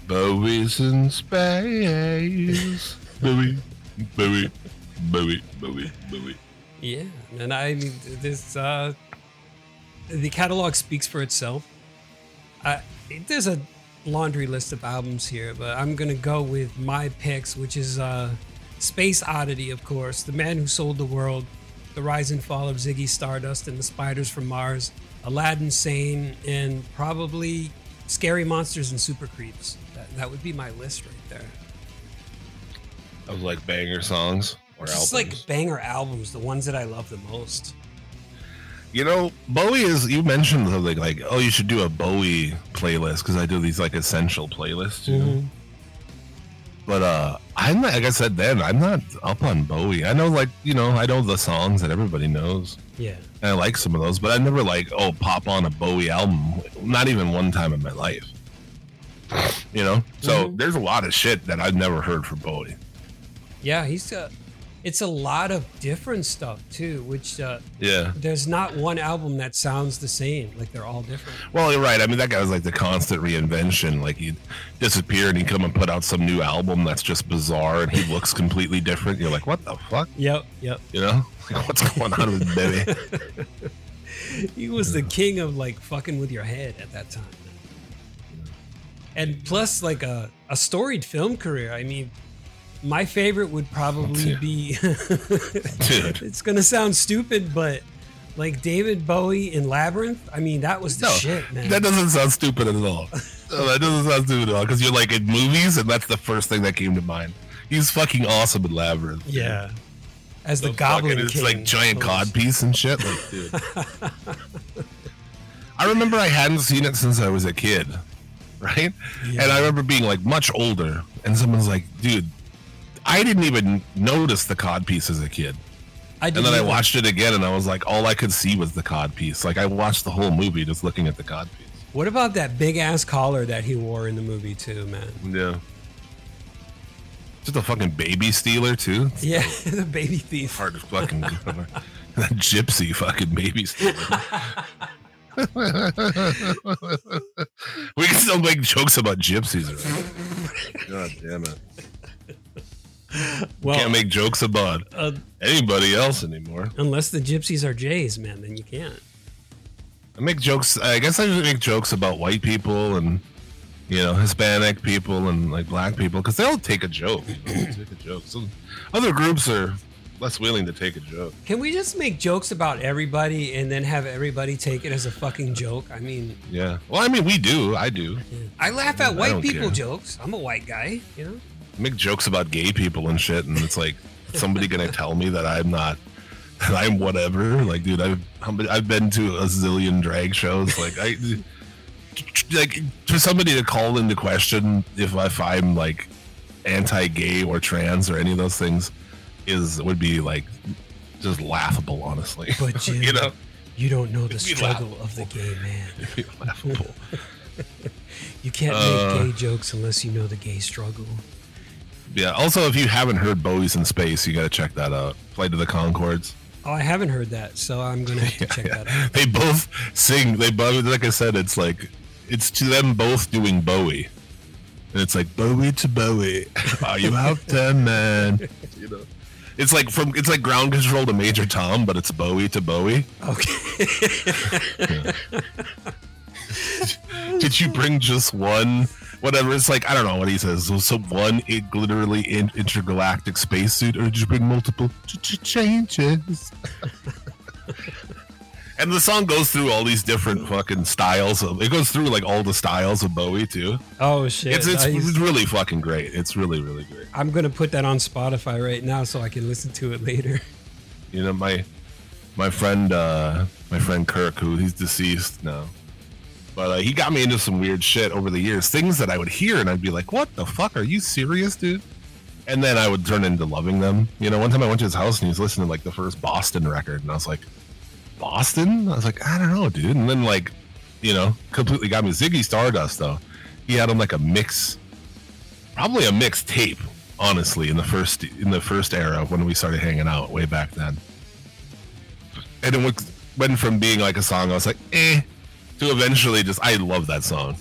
[SPEAKER 2] Bowie's in space. Bowie, Bowie, Bowie, Bowie, Bowie.
[SPEAKER 3] Yeah, and I mean this. Uh, the catalog speaks for itself. I, there's a laundry list of albums here, but I'm gonna go with my picks, which is uh, Space Oddity, of course, The Man Who Sold the World, The Rise and Fall of Ziggy Stardust and the Spiders from Mars, Aladdin Sane, and probably Scary Monsters and Super Creeps. That, that would be my list right there.
[SPEAKER 2] Of like banger songs or
[SPEAKER 3] Just
[SPEAKER 2] albums.
[SPEAKER 3] like banger albums, the ones that I love the most.
[SPEAKER 2] You know, Bowie is. You mentioned something like, "Oh, you should do a Bowie playlist" because I do these like essential playlists. You know?
[SPEAKER 3] Mhm.
[SPEAKER 2] But uh, I'm not, like I said then, I'm not up on Bowie. I know, like you know, I know the songs that everybody knows,
[SPEAKER 3] Yeah.
[SPEAKER 2] and I like some of those. But I never like, oh, pop on a Bowie album. Not even one time in my life. You know, so
[SPEAKER 3] Mhm.
[SPEAKER 2] there's a lot of shit that I've never heard from Bowie.
[SPEAKER 3] Yeah, he's got. It's a lot of different stuff too, which uh,
[SPEAKER 2] Yeah.
[SPEAKER 3] there's not one album that sounds the same. Like they're all different.
[SPEAKER 2] Well, you're right. I mean, that guy was like the constant reinvention. Like he'd disappear and he'd come and put out some new album that's just bizarre and he looks completely different. You're like, what the fuck?
[SPEAKER 3] Yep, yep.
[SPEAKER 2] You know, like, what's going on with Baby?
[SPEAKER 3] he was the king of like fucking with your head at that time. And plus, like a, a storied film career. I mean, my favorite would probably
[SPEAKER 2] Yeah.
[SPEAKER 3] be.
[SPEAKER 2] Dude.
[SPEAKER 3] it's gonna sound stupid, but like David Bowie in Labyrinth. I mean, that was the
[SPEAKER 2] No,
[SPEAKER 3] shit, man.
[SPEAKER 2] That doesn't sound stupid at all. No, that doesn't sound stupid at all because you're like in movies, and that's the first thing that came to mind. He's fucking awesome in Labyrinth. dude.
[SPEAKER 3] yeah, as the,
[SPEAKER 2] The
[SPEAKER 3] Goblin
[SPEAKER 2] it's
[SPEAKER 3] King.
[SPEAKER 2] like giant
[SPEAKER 3] Oh,
[SPEAKER 2] cod piece and shit. Like, dude. I remember I hadn't seen it since I was a kid, right? And I remember being like much older, and someone's like, "Dude, I didn't even notice the cod piece as a kid."
[SPEAKER 3] I
[SPEAKER 2] And then I watched it again, and I was like, all I could see was the cod piece. Like I watched the whole movie just looking at the cod piece.
[SPEAKER 3] What about that big ass collar that he wore in the movie too, man?
[SPEAKER 2] Yeah. Just a fucking baby stealer too.
[SPEAKER 3] Yeah, the baby thief.
[SPEAKER 2] Hard fucking that gypsy fucking baby stealer. we can still make jokes about gypsies, right? God damn it!
[SPEAKER 3] Well,
[SPEAKER 2] Can't make jokes about
[SPEAKER 3] uh,
[SPEAKER 2] anybody else anymore.
[SPEAKER 3] unless the gypsies are Jays, man, then you can't.
[SPEAKER 2] I make jokes. I guess I just make jokes about white people and you know Hispanic people and like black people because they'll take a joke. You know, they take a joke. So other groups are less willing to take a joke.
[SPEAKER 3] Can we just make jokes about everybody and then have everybody take it as a fucking joke? I mean,
[SPEAKER 2] Yeah. Well, I mean, we do. I do.
[SPEAKER 3] I laugh at white people
[SPEAKER 2] care.
[SPEAKER 3] jokes. I'm a white guy, you know.
[SPEAKER 2] Make jokes about gay people and shit, and it's like somebody gonna tell me that I'm not. That I'm whatever. Like, dude, I've I've been to a zillion drag shows. Like, I like for somebody to call into question if if I'm like anti-gay or trans or any of those things is would be like just laughable, honestly.
[SPEAKER 3] But Jim,
[SPEAKER 2] you know,
[SPEAKER 3] you don't know the struggle of the gay man.
[SPEAKER 2] It'd be laughable.
[SPEAKER 3] You can't
[SPEAKER 2] Uh,
[SPEAKER 3] make gay jokes unless you know the gay struggle.
[SPEAKER 2] Yeah. Also, if you haven't heard Bowie's in Space, you got to check that out. Flight of the Conchords.
[SPEAKER 3] Oh, I haven't heard that, so I'm gonna to check that out.
[SPEAKER 2] They both sing. They both, like I said, it's like it's to them both doing Bowie, and it's like Bowie to Bowie. Are you out there, man? You know, it's like from it's like Ground Control to Major Tom, but it's Bowie to Bowie.
[SPEAKER 3] Okay.
[SPEAKER 2] Did you bring just one? Whatever. It's like I don't know what he says. So, so one it, literally in, intergalactic spacesuit, or did you bring multiple ch- ch- changes? and the song goes through all these different fucking styles of. It goes through like all the styles of Bowie too.
[SPEAKER 3] Oh shit!
[SPEAKER 2] It's it's really fucking great. It's really really great.
[SPEAKER 3] I'm gonna put that on Spotify right now so I can listen to it later.
[SPEAKER 2] You know my my friend uh my friend Kirk, who he's deceased now. But uh, he got me into some weird shit over the years. Things that I would hear and I'd be like, "What the fuck? Are you serious, dude?" And then I would turn into loving them. You know, one time I went to his house and he was listening to like the first Boston record, and I was like, "Boston?" I was like, "I don't know, dude." And then like, you know, completely got me. Ziggy Stardust though, he had him like a mix, probably a mix tape. Honestly, in the first in the first era when we started hanging out way back then, and it went- went from being like a song I was like, eh, to eventually just I love that song.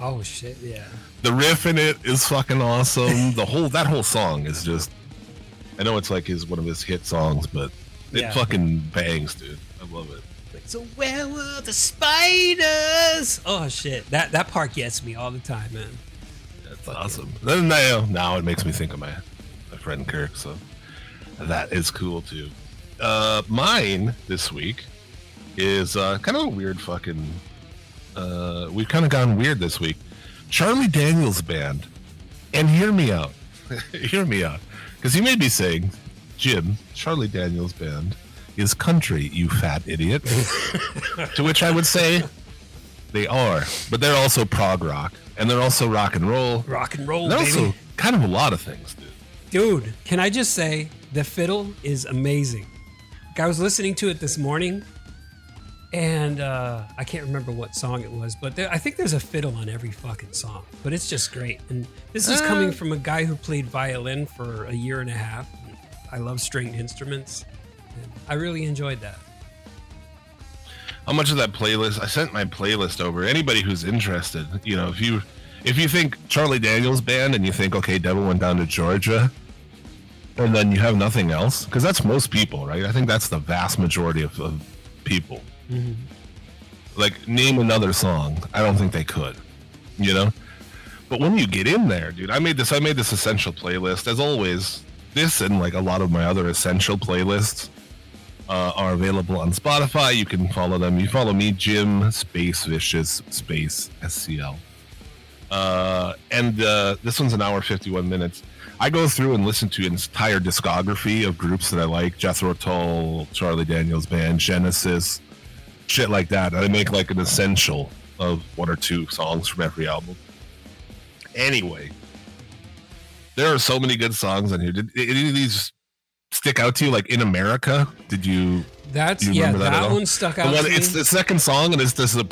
[SPEAKER 3] Oh shit! Yeah.
[SPEAKER 2] The riff in it is fucking awesome. The whole that whole song is just. I know it's like his one of his hit songs, but it
[SPEAKER 3] Yeah.
[SPEAKER 2] fucking bangs, dude. I love it.
[SPEAKER 3] So where were the spiders? Oh shit! That that part gets me all the time, man.
[SPEAKER 2] That's awesome. Then now, now it makes me think of my my friend Kirk, so that is cool too. Uh, mine this week is uh, kind of a weird fucking. Uh, we've kind of gone weird this week. Charlie Daniels Band, and hear me out, hear me out, because you may be saying, Jim, Charlie Daniels Band is country, you fat idiot. to which I would say, they are, but they're also prog rock, and they're also rock and roll.
[SPEAKER 3] Rock and roll,
[SPEAKER 2] They're
[SPEAKER 3] baby.
[SPEAKER 2] also kind of a lot of things, dude.
[SPEAKER 3] Dude, can I just say the fiddle is amazing. I was listening to it this morning, and uh, I can't remember what song it was, but there, I think there's a fiddle on every fucking song. But it's just great. And this is coming from a guy who played violin for a year and a half. I love stringed instruments. And I really enjoyed that.
[SPEAKER 2] How much of that playlist? I sent my playlist over. Anybody who's interested, you know, if you if you think Charlie Daniels Band and you think, okay, Devil went down to Georgia, and then you have nothing else, because that's most people, right? I think that's the vast majority of, of people.
[SPEAKER 3] Mhm.
[SPEAKER 2] Like, name another song. I don't think they could. You know? But when you get in there, dude, I made this I made this essential playlist. As always, this and like a lot of my other essential playlists uh, are available on Spotify. You can follow them. You follow me, Jim Space Vicious Space SCL. Uh, and uh, this one's an hour 51 minutes. I go through and listen to an entire discography of groups that I like Jethro Tull, Charlie Daniels Band, Genesis, shit like that. I make like an essential of one or two songs from every album. Anyway, there are so many good songs on here. Did any of these stick out to you? Like in America, did you?
[SPEAKER 3] That's
[SPEAKER 2] You
[SPEAKER 3] yeah.
[SPEAKER 2] that
[SPEAKER 3] That, one stuck
[SPEAKER 2] The
[SPEAKER 3] out.
[SPEAKER 2] one,
[SPEAKER 3] to
[SPEAKER 2] it's
[SPEAKER 3] me.
[SPEAKER 2] the second song, and it's this. You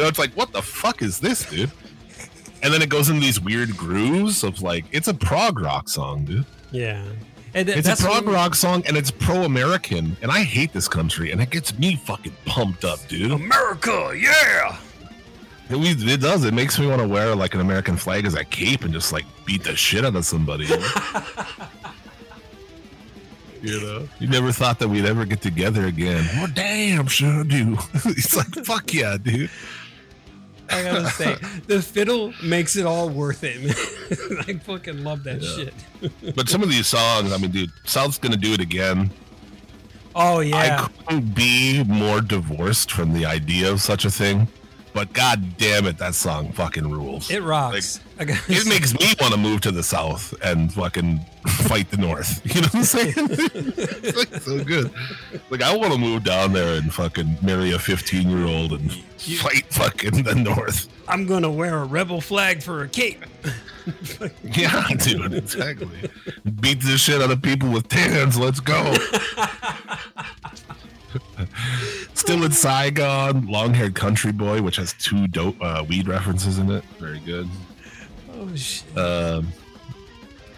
[SPEAKER 2] know, it's like what the fuck is this, dude? And then it goes into these weird grooves of like it's a prog rock song, dude.
[SPEAKER 3] yeah. And th-
[SPEAKER 2] It's
[SPEAKER 3] that's
[SPEAKER 2] a prog
[SPEAKER 3] one-
[SPEAKER 2] rock song, and it's pro-American, and I hate this country, and it gets me fucking pumped up, dude.
[SPEAKER 3] America, yeah.
[SPEAKER 2] It, we- it does. It makes me want to wear like an American flag as a cape and just like beat the shit out of somebody. You know? You know? You never thought that we'd ever get together again. Well, damn, sure do. it's like, fuck yeah, dude.
[SPEAKER 3] I gotta say, the fiddle makes it all worth it. Man. I fucking love that
[SPEAKER 2] Yeah.
[SPEAKER 3] shit.
[SPEAKER 2] But some of these songs, I mean, dude, South's gonna do it again.
[SPEAKER 3] Oh yeah.
[SPEAKER 2] I couldn't be more divorced from the idea of such a thing. But god damn it, that song fucking rules.
[SPEAKER 3] It rocks. Gotta
[SPEAKER 2] It makes me want to move to the south and fucking fight the north. You know what I'm saying? it's like so good. Like I want to move down there and fucking marry a 15 year old and
[SPEAKER 3] You-
[SPEAKER 2] fight fucking the north.
[SPEAKER 3] I'm gonna wear a rebel flag for a cape.
[SPEAKER 2] Yeah, dude, exactly. Beat the shit out of people with tans. Let's go. Still in Saigon, long haired country boy, which has two dope uh, weed references in it. Very good.
[SPEAKER 3] Oh shit.
[SPEAKER 2] Um,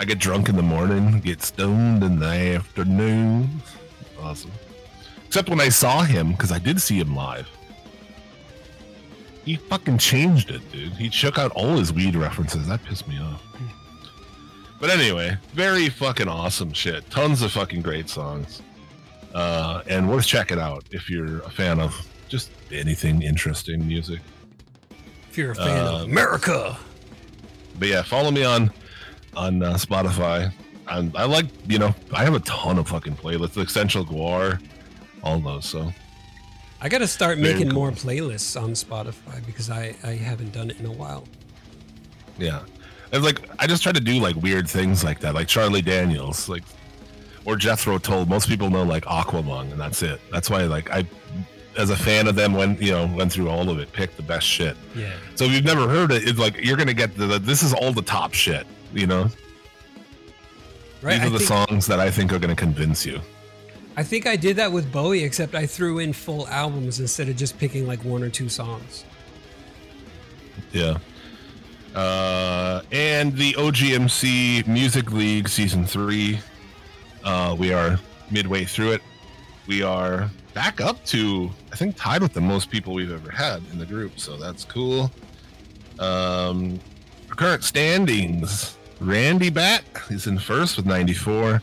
[SPEAKER 2] I get drunk in the morning, get stoned in the afternoon. Awesome. Except when I saw him, because I did see him live. He fucking changed it, dude. He shook out all his weed references. That pissed me off. But anyway, very fucking awesome shit. Tons of fucking great songs. Uh, and worth checking out if you're a fan of just anything interesting music.
[SPEAKER 3] If you're a fan of
[SPEAKER 2] um,
[SPEAKER 3] America,
[SPEAKER 2] but yeah, follow me on on uh, Spotify. And I like, you know, I have a ton of fucking playlists, Essential Gwar, all those. So
[SPEAKER 3] I gotta start
[SPEAKER 2] Very
[SPEAKER 3] making
[SPEAKER 2] cool.
[SPEAKER 3] more playlists on Spotify because I I haven't done it in a while.
[SPEAKER 2] yeah, and like I just try to do like weird things like that, like Charlie Daniels, like or Jethro Tull. Most people know like Aqualung, and that's it. That's why like I, as a fan of them, when you know went through all of it, picked the best shit.
[SPEAKER 3] Yeah.
[SPEAKER 2] So if you've never heard it, it's like you're gonna get the, the this is all the top shit. You know,
[SPEAKER 3] Right.
[SPEAKER 2] these
[SPEAKER 3] I
[SPEAKER 2] are the
[SPEAKER 3] think,
[SPEAKER 2] songs that I think are gonna convince you.
[SPEAKER 3] I think I did that with Bowie, except I threw in full albums instead of just picking like one or two songs.
[SPEAKER 2] Yeah. Uh, and the OGMC Music League Season 3. Uh, we are midway through it. We are back up to, I think, tied with the most people we've ever had in the group. So that's cool. Um, current standings Randy Bat is in first with 94.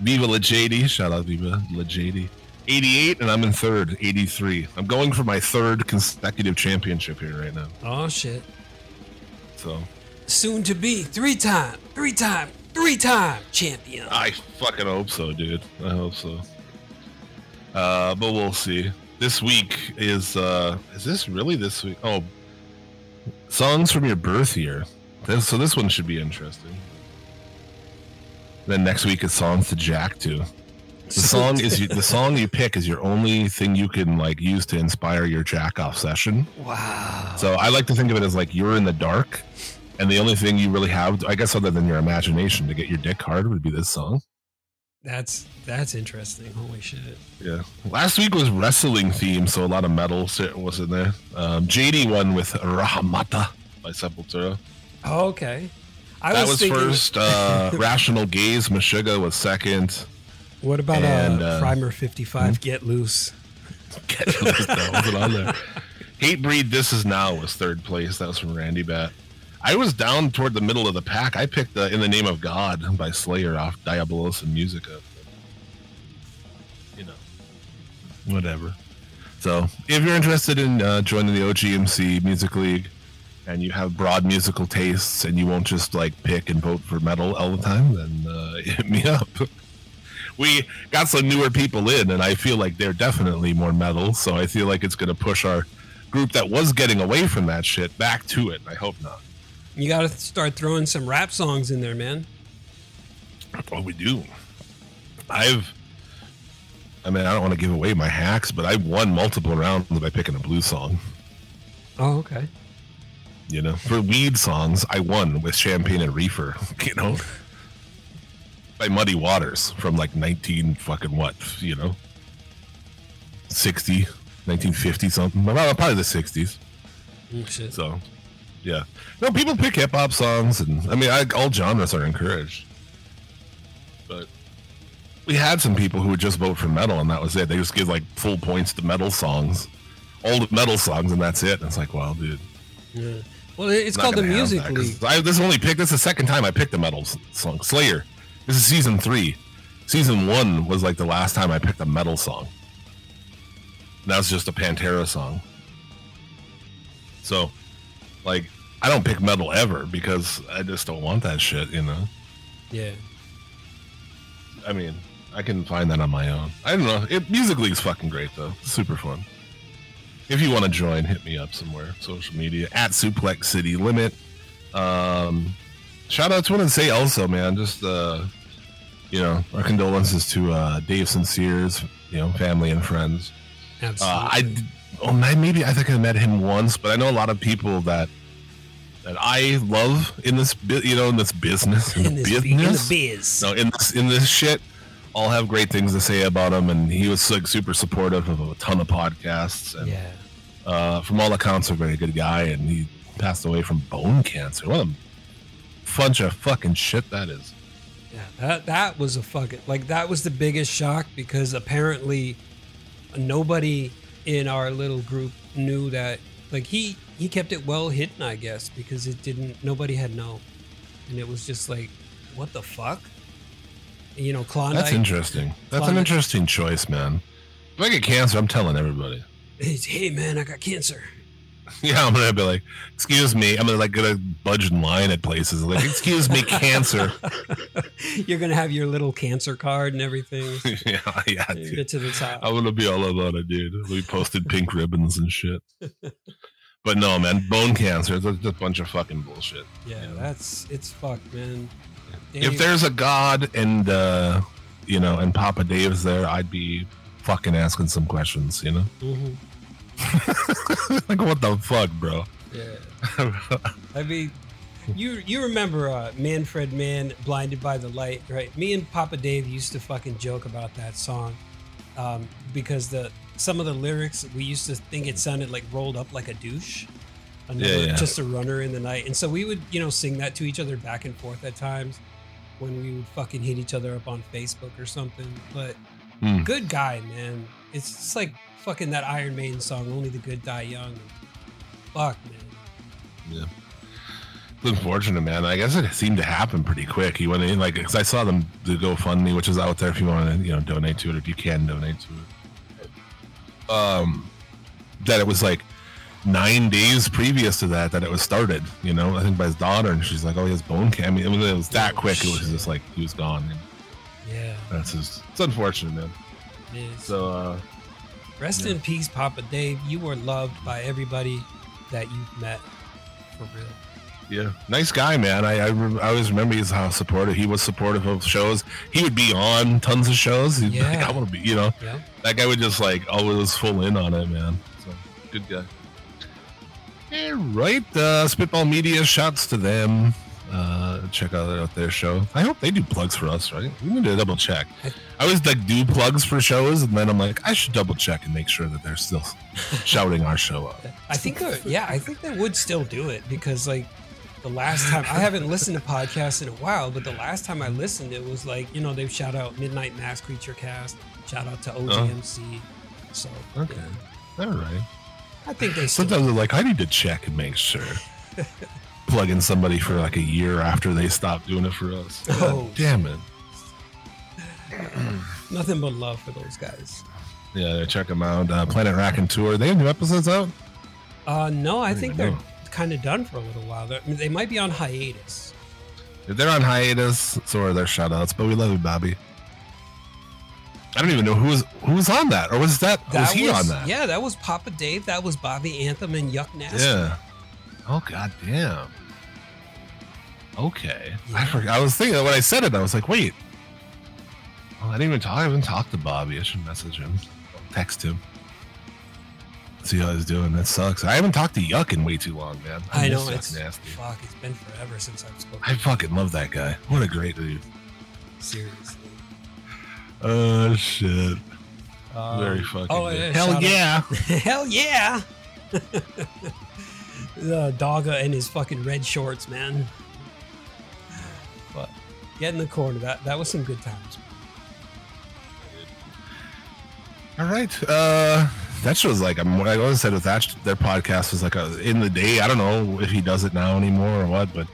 [SPEAKER 2] Viva La JD, shout out Viva La JD. 88, and I'm in third, 83. I'm going for my third consecutive championship here right now.
[SPEAKER 3] Oh shit.
[SPEAKER 2] So
[SPEAKER 3] Soon to be three time, three time, three time champion.
[SPEAKER 2] I fucking hope so, dude. I hope so. Uh, but we'll see. This week is uh is this really this week? Oh, songs from your birth year. This, so this one should be interesting. Then next week is songs to jack to. The song is you, the song you pick is your only thing you can like use to inspire your jack off session.
[SPEAKER 3] Wow.
[SPEAKER 2] So I like to think of it as like you're in the dark, and the only thing you really have, I guess, other than your imagination to get your dick hard would be this song.
[SPEAKER 3] That's that's interesting. Holy shit.
[SPEAKER 2] Yeah. Last week was wrestling theme, so a lot of metal was in there. Um, JD won with Ratamahatta by Sepultura.
[SPEAKER 3] Oh, okay. I
[SPEAKER 2] that
[SPEAKER 3] was,
[SPEAKER 2] was,
[SPEAKER 3] thinking,
[SPEAKER 2] first. Uh, Rational Gaze, Meshuggah was second.
[SPEAKER 3] What about
[SPEAKER 2] and,
[SPEAKER 3] uh,
[SPEAKER 2] uh,
[SPEAKER 3] Primer 55 Get Loose?
[SPEAKER 2] that wasn't on there. Hatebreed, This Is Now was third place. That was from Randy Bat. I was down toward the middle of the pack. I picked uh, In the Name of God by Slayer off Diabolus in Musica. You know, whatever. So, if you're interested in uh, joining the OGMC Music League, and you have broad musical tastes, and you won't just like pick and vote for metal all the time, then uh, hit me up. we got some newer people in, and I feel like they're definitely more metal. So I feel like it's going to push our group that was getting away from that shit back to it. I hope not.
[SPEAKER 3] You got to start throwing some rap songs in there, man.
[SPEAKER 2] Well, we do. I've. I mean, I don't want to give away my hacks, but I've won multiple rounds by picking a blues song.
[SPEAKER 3] Oh, okay.
[SPEAKER 2] You know, for weed songs, I won with Champagne and Reefer. You know, by Muddy Waters from like 19 fucking what? You know, 60, 1950 something. Probably the 60s.
[SPEAKER 3] Mm, shit.
[SPEAKER 2] So, yeah. No, people pick hip hop songs, and I mean, I, all genres are encouraged. But we had some people who would just vote for metal, and that was it. They just give like full points to metal songs, old metal songs, and that's it. And it's like, well, dude.
[SPEAKER 3] Yeah. Well, it's called the Music League.
[SPEAKER 2] I, this only picked. This is the second time I picked a metal song. Slayer. This is season three. Season one was like the last time I picked a metal song. That was just a Pantera song. So, like, I don't pick metal ever because I just don't want that shit. You know.
[SPEAKER 3] Yeah.
[SPEAKER 2] I mean, I can find that on my own. I don't know. It, Music League's fucking great though. Super fun. If you want to join, hit me up somewhere. Social media at Suplex City Limit. Um, shout out to to say also, man. Just uh, you know, our condolences to uh, Dave Sincere's, you know, family and friends.
[SPEAKER 3] Absolutely.
[SPEAKER 2] Uh, I oh maybe I think I met him once, but I know a lot of people that that I love in this bit, you know, in this business, in,
[SPEAKER 3] in,
[SPEAKER 2] the
[SPEAKER 3] this,
[SPEAKER 2] business.
[SPEAKER 3] in the biz.
[SPEAKER 2] No, in this in this shit, all have great things to say about him, and he was like super supportive of a ton of podcasts. And
[SPEAKER 3] Yeah.
[SPEAKER 2] uh, from all accounts, a very good guy, and he passed away from bone cancer. What a bunch of fucking shit that is.
[SPEAKER 3] Yeah, that that was a fucking like that was the biggest shock because apparently nobody in our little group knew that like he he kept it well hidden I guess because it didn't nobody had known and it was just like what the fuck you know Klondike
[SPEAKER 2] That's interesting. That's an interesting choice, man. If I get cancer, I'm telling everybody.
[SPEAKER 3] It's, hey man I got cancer
[SPEAKER 2] Yeah, I'm gonna be like, excuse me. I'm gonna like gonna budge in line at places. Like, excuse me, cancer.
[SPEAKER 3] you're gonna have your little cancer card and everything
[SPEAKER 2] yeah, yeah, dude.
[SPEAKER 3] get to the top
[SPEAKER 2] I'm gonna be all about it, dude. We posted pink ribbons and shit. But no, man, bone cancer. That's just a bunch of fucking bullshit.
[SPEAKER 3] yeah that's it's fucked man
[SPEAKER 2] If there's a god and uh you know, and Papa Dave's there, I'd be fucking asking some questions, you know?
[SPEAKER 3] Mhm.
[SPEAKER 2] like what the fuck, bro?
[SPEAKER 3] yeah I mean, you you remember uh, Manfred Mann, "Blinded by the Light," right? Me and Papa Dave used to fucking joke about that song um, because the some of the lyrics we used to think it sounded like rolled up like a douche, another,
[SPEAKER 2] Yeah, yeah.
[SPEAKER 3] just a runner in the night, and so we would you know sing that to each other back and forth at times when we would fucking hit each other up on Facebook or something. But
[SPEAKER 2] Hmm.
[SPEAKER 3] good guy, man. It's just like fucking that Iron Maiden song, "Only the Good Die Young." Fuck, man.
[SPEAKER 2] It's unfortunate, man. I guess it seemed to happen pretty quick. He went in like because I saw them the GoFundMe, which is out there if you want to you know donate to it, if you can donate to it. Um, that it was like nine days previous to that that it was started. You know, I think by his daughter, and she's like, "Oh, he has bone cancer." I mean, it was, it was that
[SPEAKER 3] Oh,
[SPEAKER 2] quick. It was just like he was gone. And
[SPEAKER 3] Yeah,
[SPEAKER 2] that's just it's unfortunate, man.
[SPEAKER 3] it is.
[SPEAKER 2] So uh,
[SPEAKER 3] Rest
[SPEAKER 2] Yeah.
[SPEAKER 3] in peace, Papa Dave. You were loved by everybody that you've met. For real.
[SPEAKER 2] Yeah, nice guy, man. I I, rem- I always remember he's how supportive he was supportive of shows. He would be on tons of shows. He'd be like,
[SPEAKER 3] Yeah.
[SPEAKER 2] I want to be, you know,
[SPEAKER 3] Yeah.
[SPEAKER 2] that guy would just like always full in on it, man. So good guy. All right, uh, Spitball Media. Shouts to them. Uh, check out, out their show. I hope they do plugs for us, right? We need to double check.
[SPEAKER 3] I-
[SPEAKER 2] always like do plugs for shows, and then I'm like, I should double check and make sure that they're still shouting our show up.
[SPEAKER 3] I think, yeah, I think they would still do it because, like, the last time I haven't listened to podcasts in a while, but the last time I listened, it was like, you know, they've shout out Midnight Mass Creature Cast, shout out to OGMC. So,
[SPEAKER 2] Okay, all right.
[SPEAKER 3] I think they still.
[SPEAKER 2] Sometimes they're like, I need to check and make sure. Plug in somebody for like a year after they stop doing it for us.
[SPEAKER 3] Oh.
[SPEAKER 2] damn it.
[SPEAKER 3] Nothing but love for those guys.
[SPEAKER 2] Yeah, check them out. Uh, Planet Tour. They have new episodes out.
[SPEAKER 3] Uh, no, I
[SPEAKER 2] don't
[SPEAKER 3] think they're kind of done for a little while. I mean, they might be on hiatus.
[SPEAKER 2] If they're on hiatus, so are their shout outs, but we love you, Bobby. I don't even know who was who was on that, or was that, was he on that?
[SPEAKER 3] Yeah, that was Papa Dave. That was Bobby Anthem and Yuck Nasty.
[SPEAKER 2] Yeah. Oh god damn. Okay. I forgot. I was thinking when I said it, I was like, wait. Oh, I didn't even talk. I haven't talked to Bobby. I should message him, text him, see how he's doing. That sucks. I haven't talked to Yuck in way too long, man.
[SPEAKER 3] I
[SPEAKER 2] miss
[SPEAKER 3] know
[SPEAKER 2] Yuck
[SPEAKER 3] it's
[SPEAKER 2] nasty.
[SPEAKER 3] fuck. It's been forever since I've spoken.
[SPEAKER 2] I fucking love that guy. What a great dude.
[SPEAKER 3] Seriously.
[SPEAKER 2] Oh shit.
[SPEAKER 3] Um,
[SPEAKER 2] Very fucking.
[SPEAKER 3] Oh
[SPEAKER 2] good.
[SPEAKER 3] yeah!
[SPEAKER 2] Hell
[SPEAKER 3] shout out-
[SPEAKER 2] yeah.
[SPEAKER 3] Hell yeah! the dogga and his fucking red shorts, man. But get in the corner. That that was some good times.
[SPEAKER 2] All right. Uh, that was like I'm. I always said with that their podcast was like a in the day. I don't know if he does it now anymore or what, but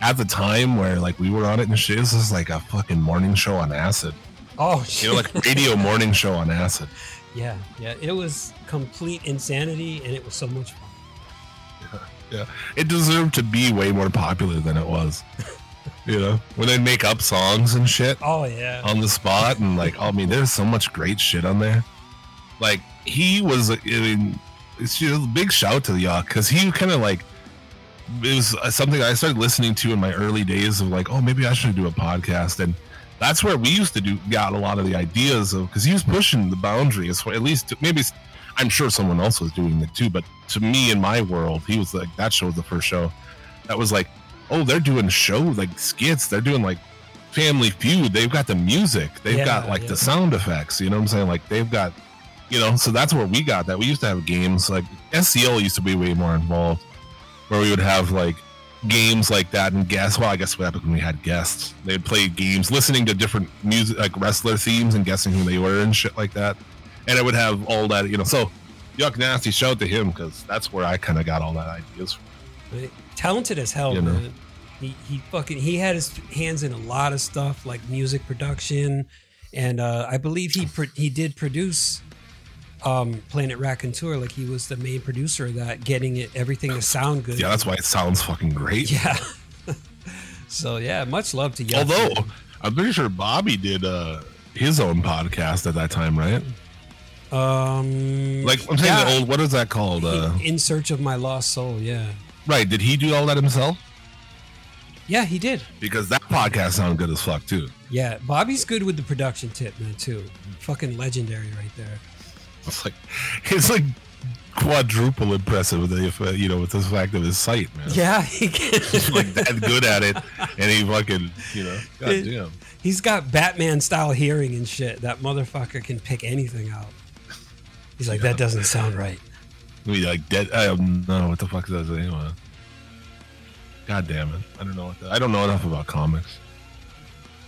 [SPEAKER 2] at the time where like we were on it and shit, this is like a fucking morning show on acid.
[SPEAKER 3] Oh
[SPEAKER 2] You know, like radio morning show on acid.
[SPEAKER 3] yeah, yeah. It was complete insanity, and it was so much.
[SPEAKER 2] Yeah, it deserved to be way more popular than it was. You know, when they make up songs and shit
[SPEAKER 3] Oh yeah.
[SPEAKER 2] on the spot, and like, I mean, there's so much great shit on there. Like he was, I mean, it's just a big shout to Yuck because he kind of like it was uh, something I started listening to in my early days of like, oh, maybe I should do a podcast, and that's where we used to do got a lot of the ideas of because he was pushing the boundaries. For at least maybe I'm sure someone else was doing it too, but to me in my world, he was like that show was the first show that was like, oh, they're doing show like skits, they're doing like Family Feud, they've got the music, they've
[SPEAKER 3] Yeah,
[SPEAKER 2] got like
[SPEAKER 3] yeah.
[SPEAKER 2] the sound effects, you know what I'm saying? Like they've got you know, so that's where we got that. We used to have games like SCL used to be way more involved, where we would have like games like that and guests. Well, I guess what happened when we had guests, they'd play games, listening to different music, like wrestler themes, and guessing who they were and shit like that. And it would have all that, you know. So, Yuck Nasty, shout to him because that's where I kind of got all that ideas from.
[SPEAKER 3] Talented as hell,
[SPEAKER 2] You know.
[SPEAKER 3] man. He he fucking he had his hands in a lot of stuff like music production, and uh, I believe he pro- he did produce um, Planet Raconteur. Like he was the main producer of that, getting it everything to sound good.
[SPEAKER 2] Yeah, that's why it sounds fucking great.
[SPEAKER 3] Yeah. so yeah, much love to you.
[SPEAKER 2] Although I'm pretty sure Bobby did uh his own podcast at that time, right?
[SPEAKER 3] Um,
[SPEAKER 2] Like I'm saying
[SPEAKER 3] yeah,
[SPEAKER 2] the old what is that called? Uh,
[SPEAKER 3] in search of my lost soul. Yeah,
[SPEAKER 2] right? Did he do all that himself?
[SPEAKER 3] yeah, he did.
[SPEAKER 2] Because that podcast sounded good as fuck too.
[SPEAKER 3] Yeah, Bobby's good with the production tip, man. Too fucking legendary right there.
[SPEAKER 2] It's like it's like quadruple impressive with the if, uh, you know with the fact of his sight, man.
[SPEAKER 3] Yeah, he can.
[SPEAKER 2] He's like that good at it, and he fucking you know, goddamn.
[SPEAKER 3] He's got Batman style hearing and shit. That motherfucker can pick anything out. He's like, that doesn't sound right.
[SPEAKER 2] I mean, like dead. I don't know what the fuck does it anyway. God damn it! I don't know what. The, I don't know enough about comics.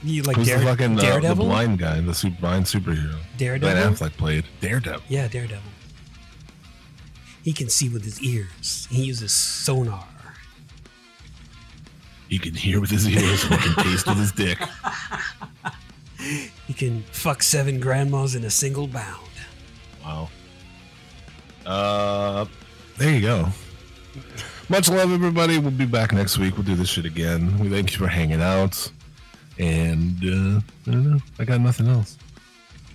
[SPEAKER 3] You like
[SPEAKER 2] Who's
[SPEAKER 3] Dare,
[SPEAKER 2] the fucking uh, the blind guy, the super blind superhero?
[SPEAKER 3] Daredevil?
[SPEAKER 2] Ben Affleck played Daredevil.
[SPEAKER 3] Yeah, Daredevil. He can see with his ears. He uses sonar.
[SPEAKER 2] He can hear with his ears and he can taste with his dick.
[SPEAKER 3] He can fuck seven grandmas in a single bound.
[SPEAKER 2] Wow. Uh, there you go. Much love, everybody. We'll be back next week. We'll do this shit again. We thank you for hanging out. And uh, I don't know. I got nothing else.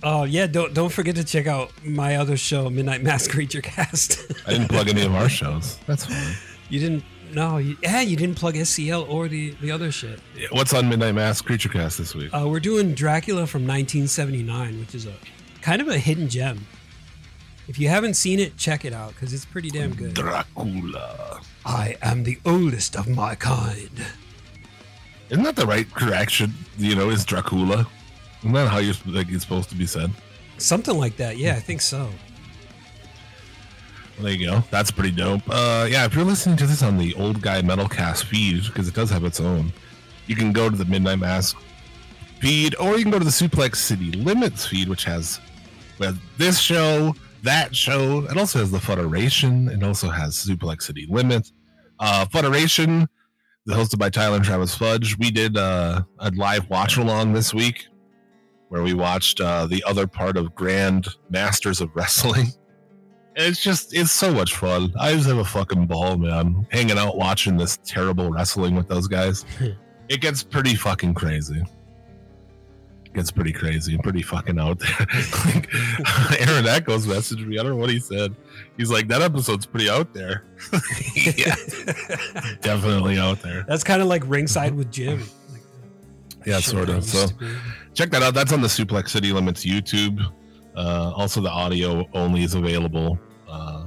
[SPEAKER 3] Oh yeah, don't don't forget to check out my other show, Midnight Mass Creature Cast.
[SPEAKER 2] I didn't plug any of our shows. That's fine.
[SPEAKER 3] you didn't no, you, yeah, you didn't plug SCL or the the other shit.
[SPEAKER 2] Yeah, What's on Midnight Mass Creature Cast this week?
[SPEAKER 3] Uh, we're doing Dracula from 1979, which is a kind of a hidden gem. If you haven't seen it, check it out because it's pretty damn good.
[SPEAKER 2] Dracula.
[SPEAKER 3] I am the oldest of my kind.
[SPEAKER 2] Isn't that the right correction? You know, is Dracula? Isn't that how you're like it's supposed to be said?
[SPEAKER 3] Something like that. Yeah, I think so.
[SPEAKER 2] Well, there you go. That's pretty dope. Uh, yeah, if you're listening to this on the Old Guy Metalcast feed, because it does have its own, you can go to the Midnight Mass feed, or you can go to the Suplex City Limits feed, which has well, this show, that show. It also has the Federation. It also has Suplex City Limits. Uh, Federation, hosted by Tyler and Travis Fudge. We did uh, a live watch along this week where we watched uh, the other part of Grand Masters of Wrestling. It's just, it's so much fun. I just have a fucking ball, man. Hanging out watching this terrible wrestling with those guys. it gets pretty fucking crazy. Gets pretty crazy and pretty fucking out there. like, Aaron Echoes messaged me. I don't know what he said. He's like, that episode's pretty out there. yeah, definitely out there.
[SPEAKER 3] That's kind of like ringside with Jim. Like,
[SPEAKER 2] Yeah, sort of. So check that out. That's on the Suplex City Limits YouTube. Uh, also, the audio only is available uh,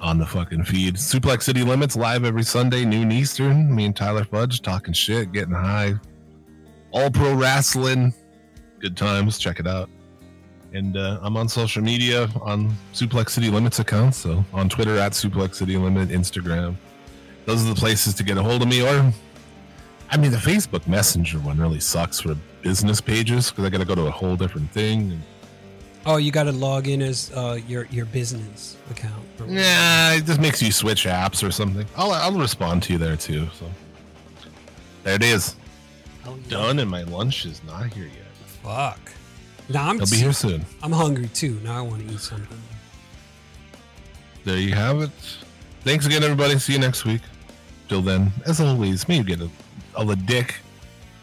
[SPEAKER 2] on the fucking feed. Suplex City Limits live every Sunday, noon Eastern. Me and Tyler Fudge talking shit, getting high. All pro wrestling. Good times. Check it out. And uh, I'm on social media on Suplex City Limits account. So on Twitter at Suplex City Limit, Instagram. Those are the places to get a hold of me. Or, I mean, the Facebook Messenger one really sucks for business pages because I got to go to a whole different thing. And,
[SPEAKER 3] Oh, you got to log in as uh, your your business account.
[SPEAKER 2] nah, it just makes you switch apps or something. I'll, I'll respond to you there too. So there it is.
[SPEAKER 3] Hell yeah.
[SPEAKER 2] Done, and my lunch is not here yet.
[SPEAKER 3] Fuck. Now I'm
[SPEAKER 2] It'll be here soon.
[SPEAKER 3] I'm hungry too. Now I want to eat something.
[SPEAKER 2] There you have it. Thanks again, everybody. See you next week. Till then, as always, may you get a, all the dick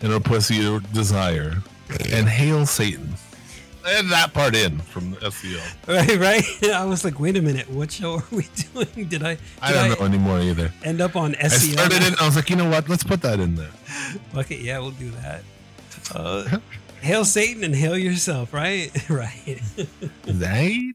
[SPEAKER 2] and a pussy you desire. And hail Satan. And that part in from the SEO.
[SPEAKER 3] Right, right. I was like, wait a minute, what show are we doing? Did I? Did
[SPEAKER 2] I don't know anymore either.
[SPEAKER 3] End up on SEO.
[SPEAKER 2] I started it. I was like, you know what? Let's put that in there.
[SPEAKER 3] Okay, yeah, we'll do that. Uh, hail Satan and hail yourself, right? right.
[SPEAKER 2] Right?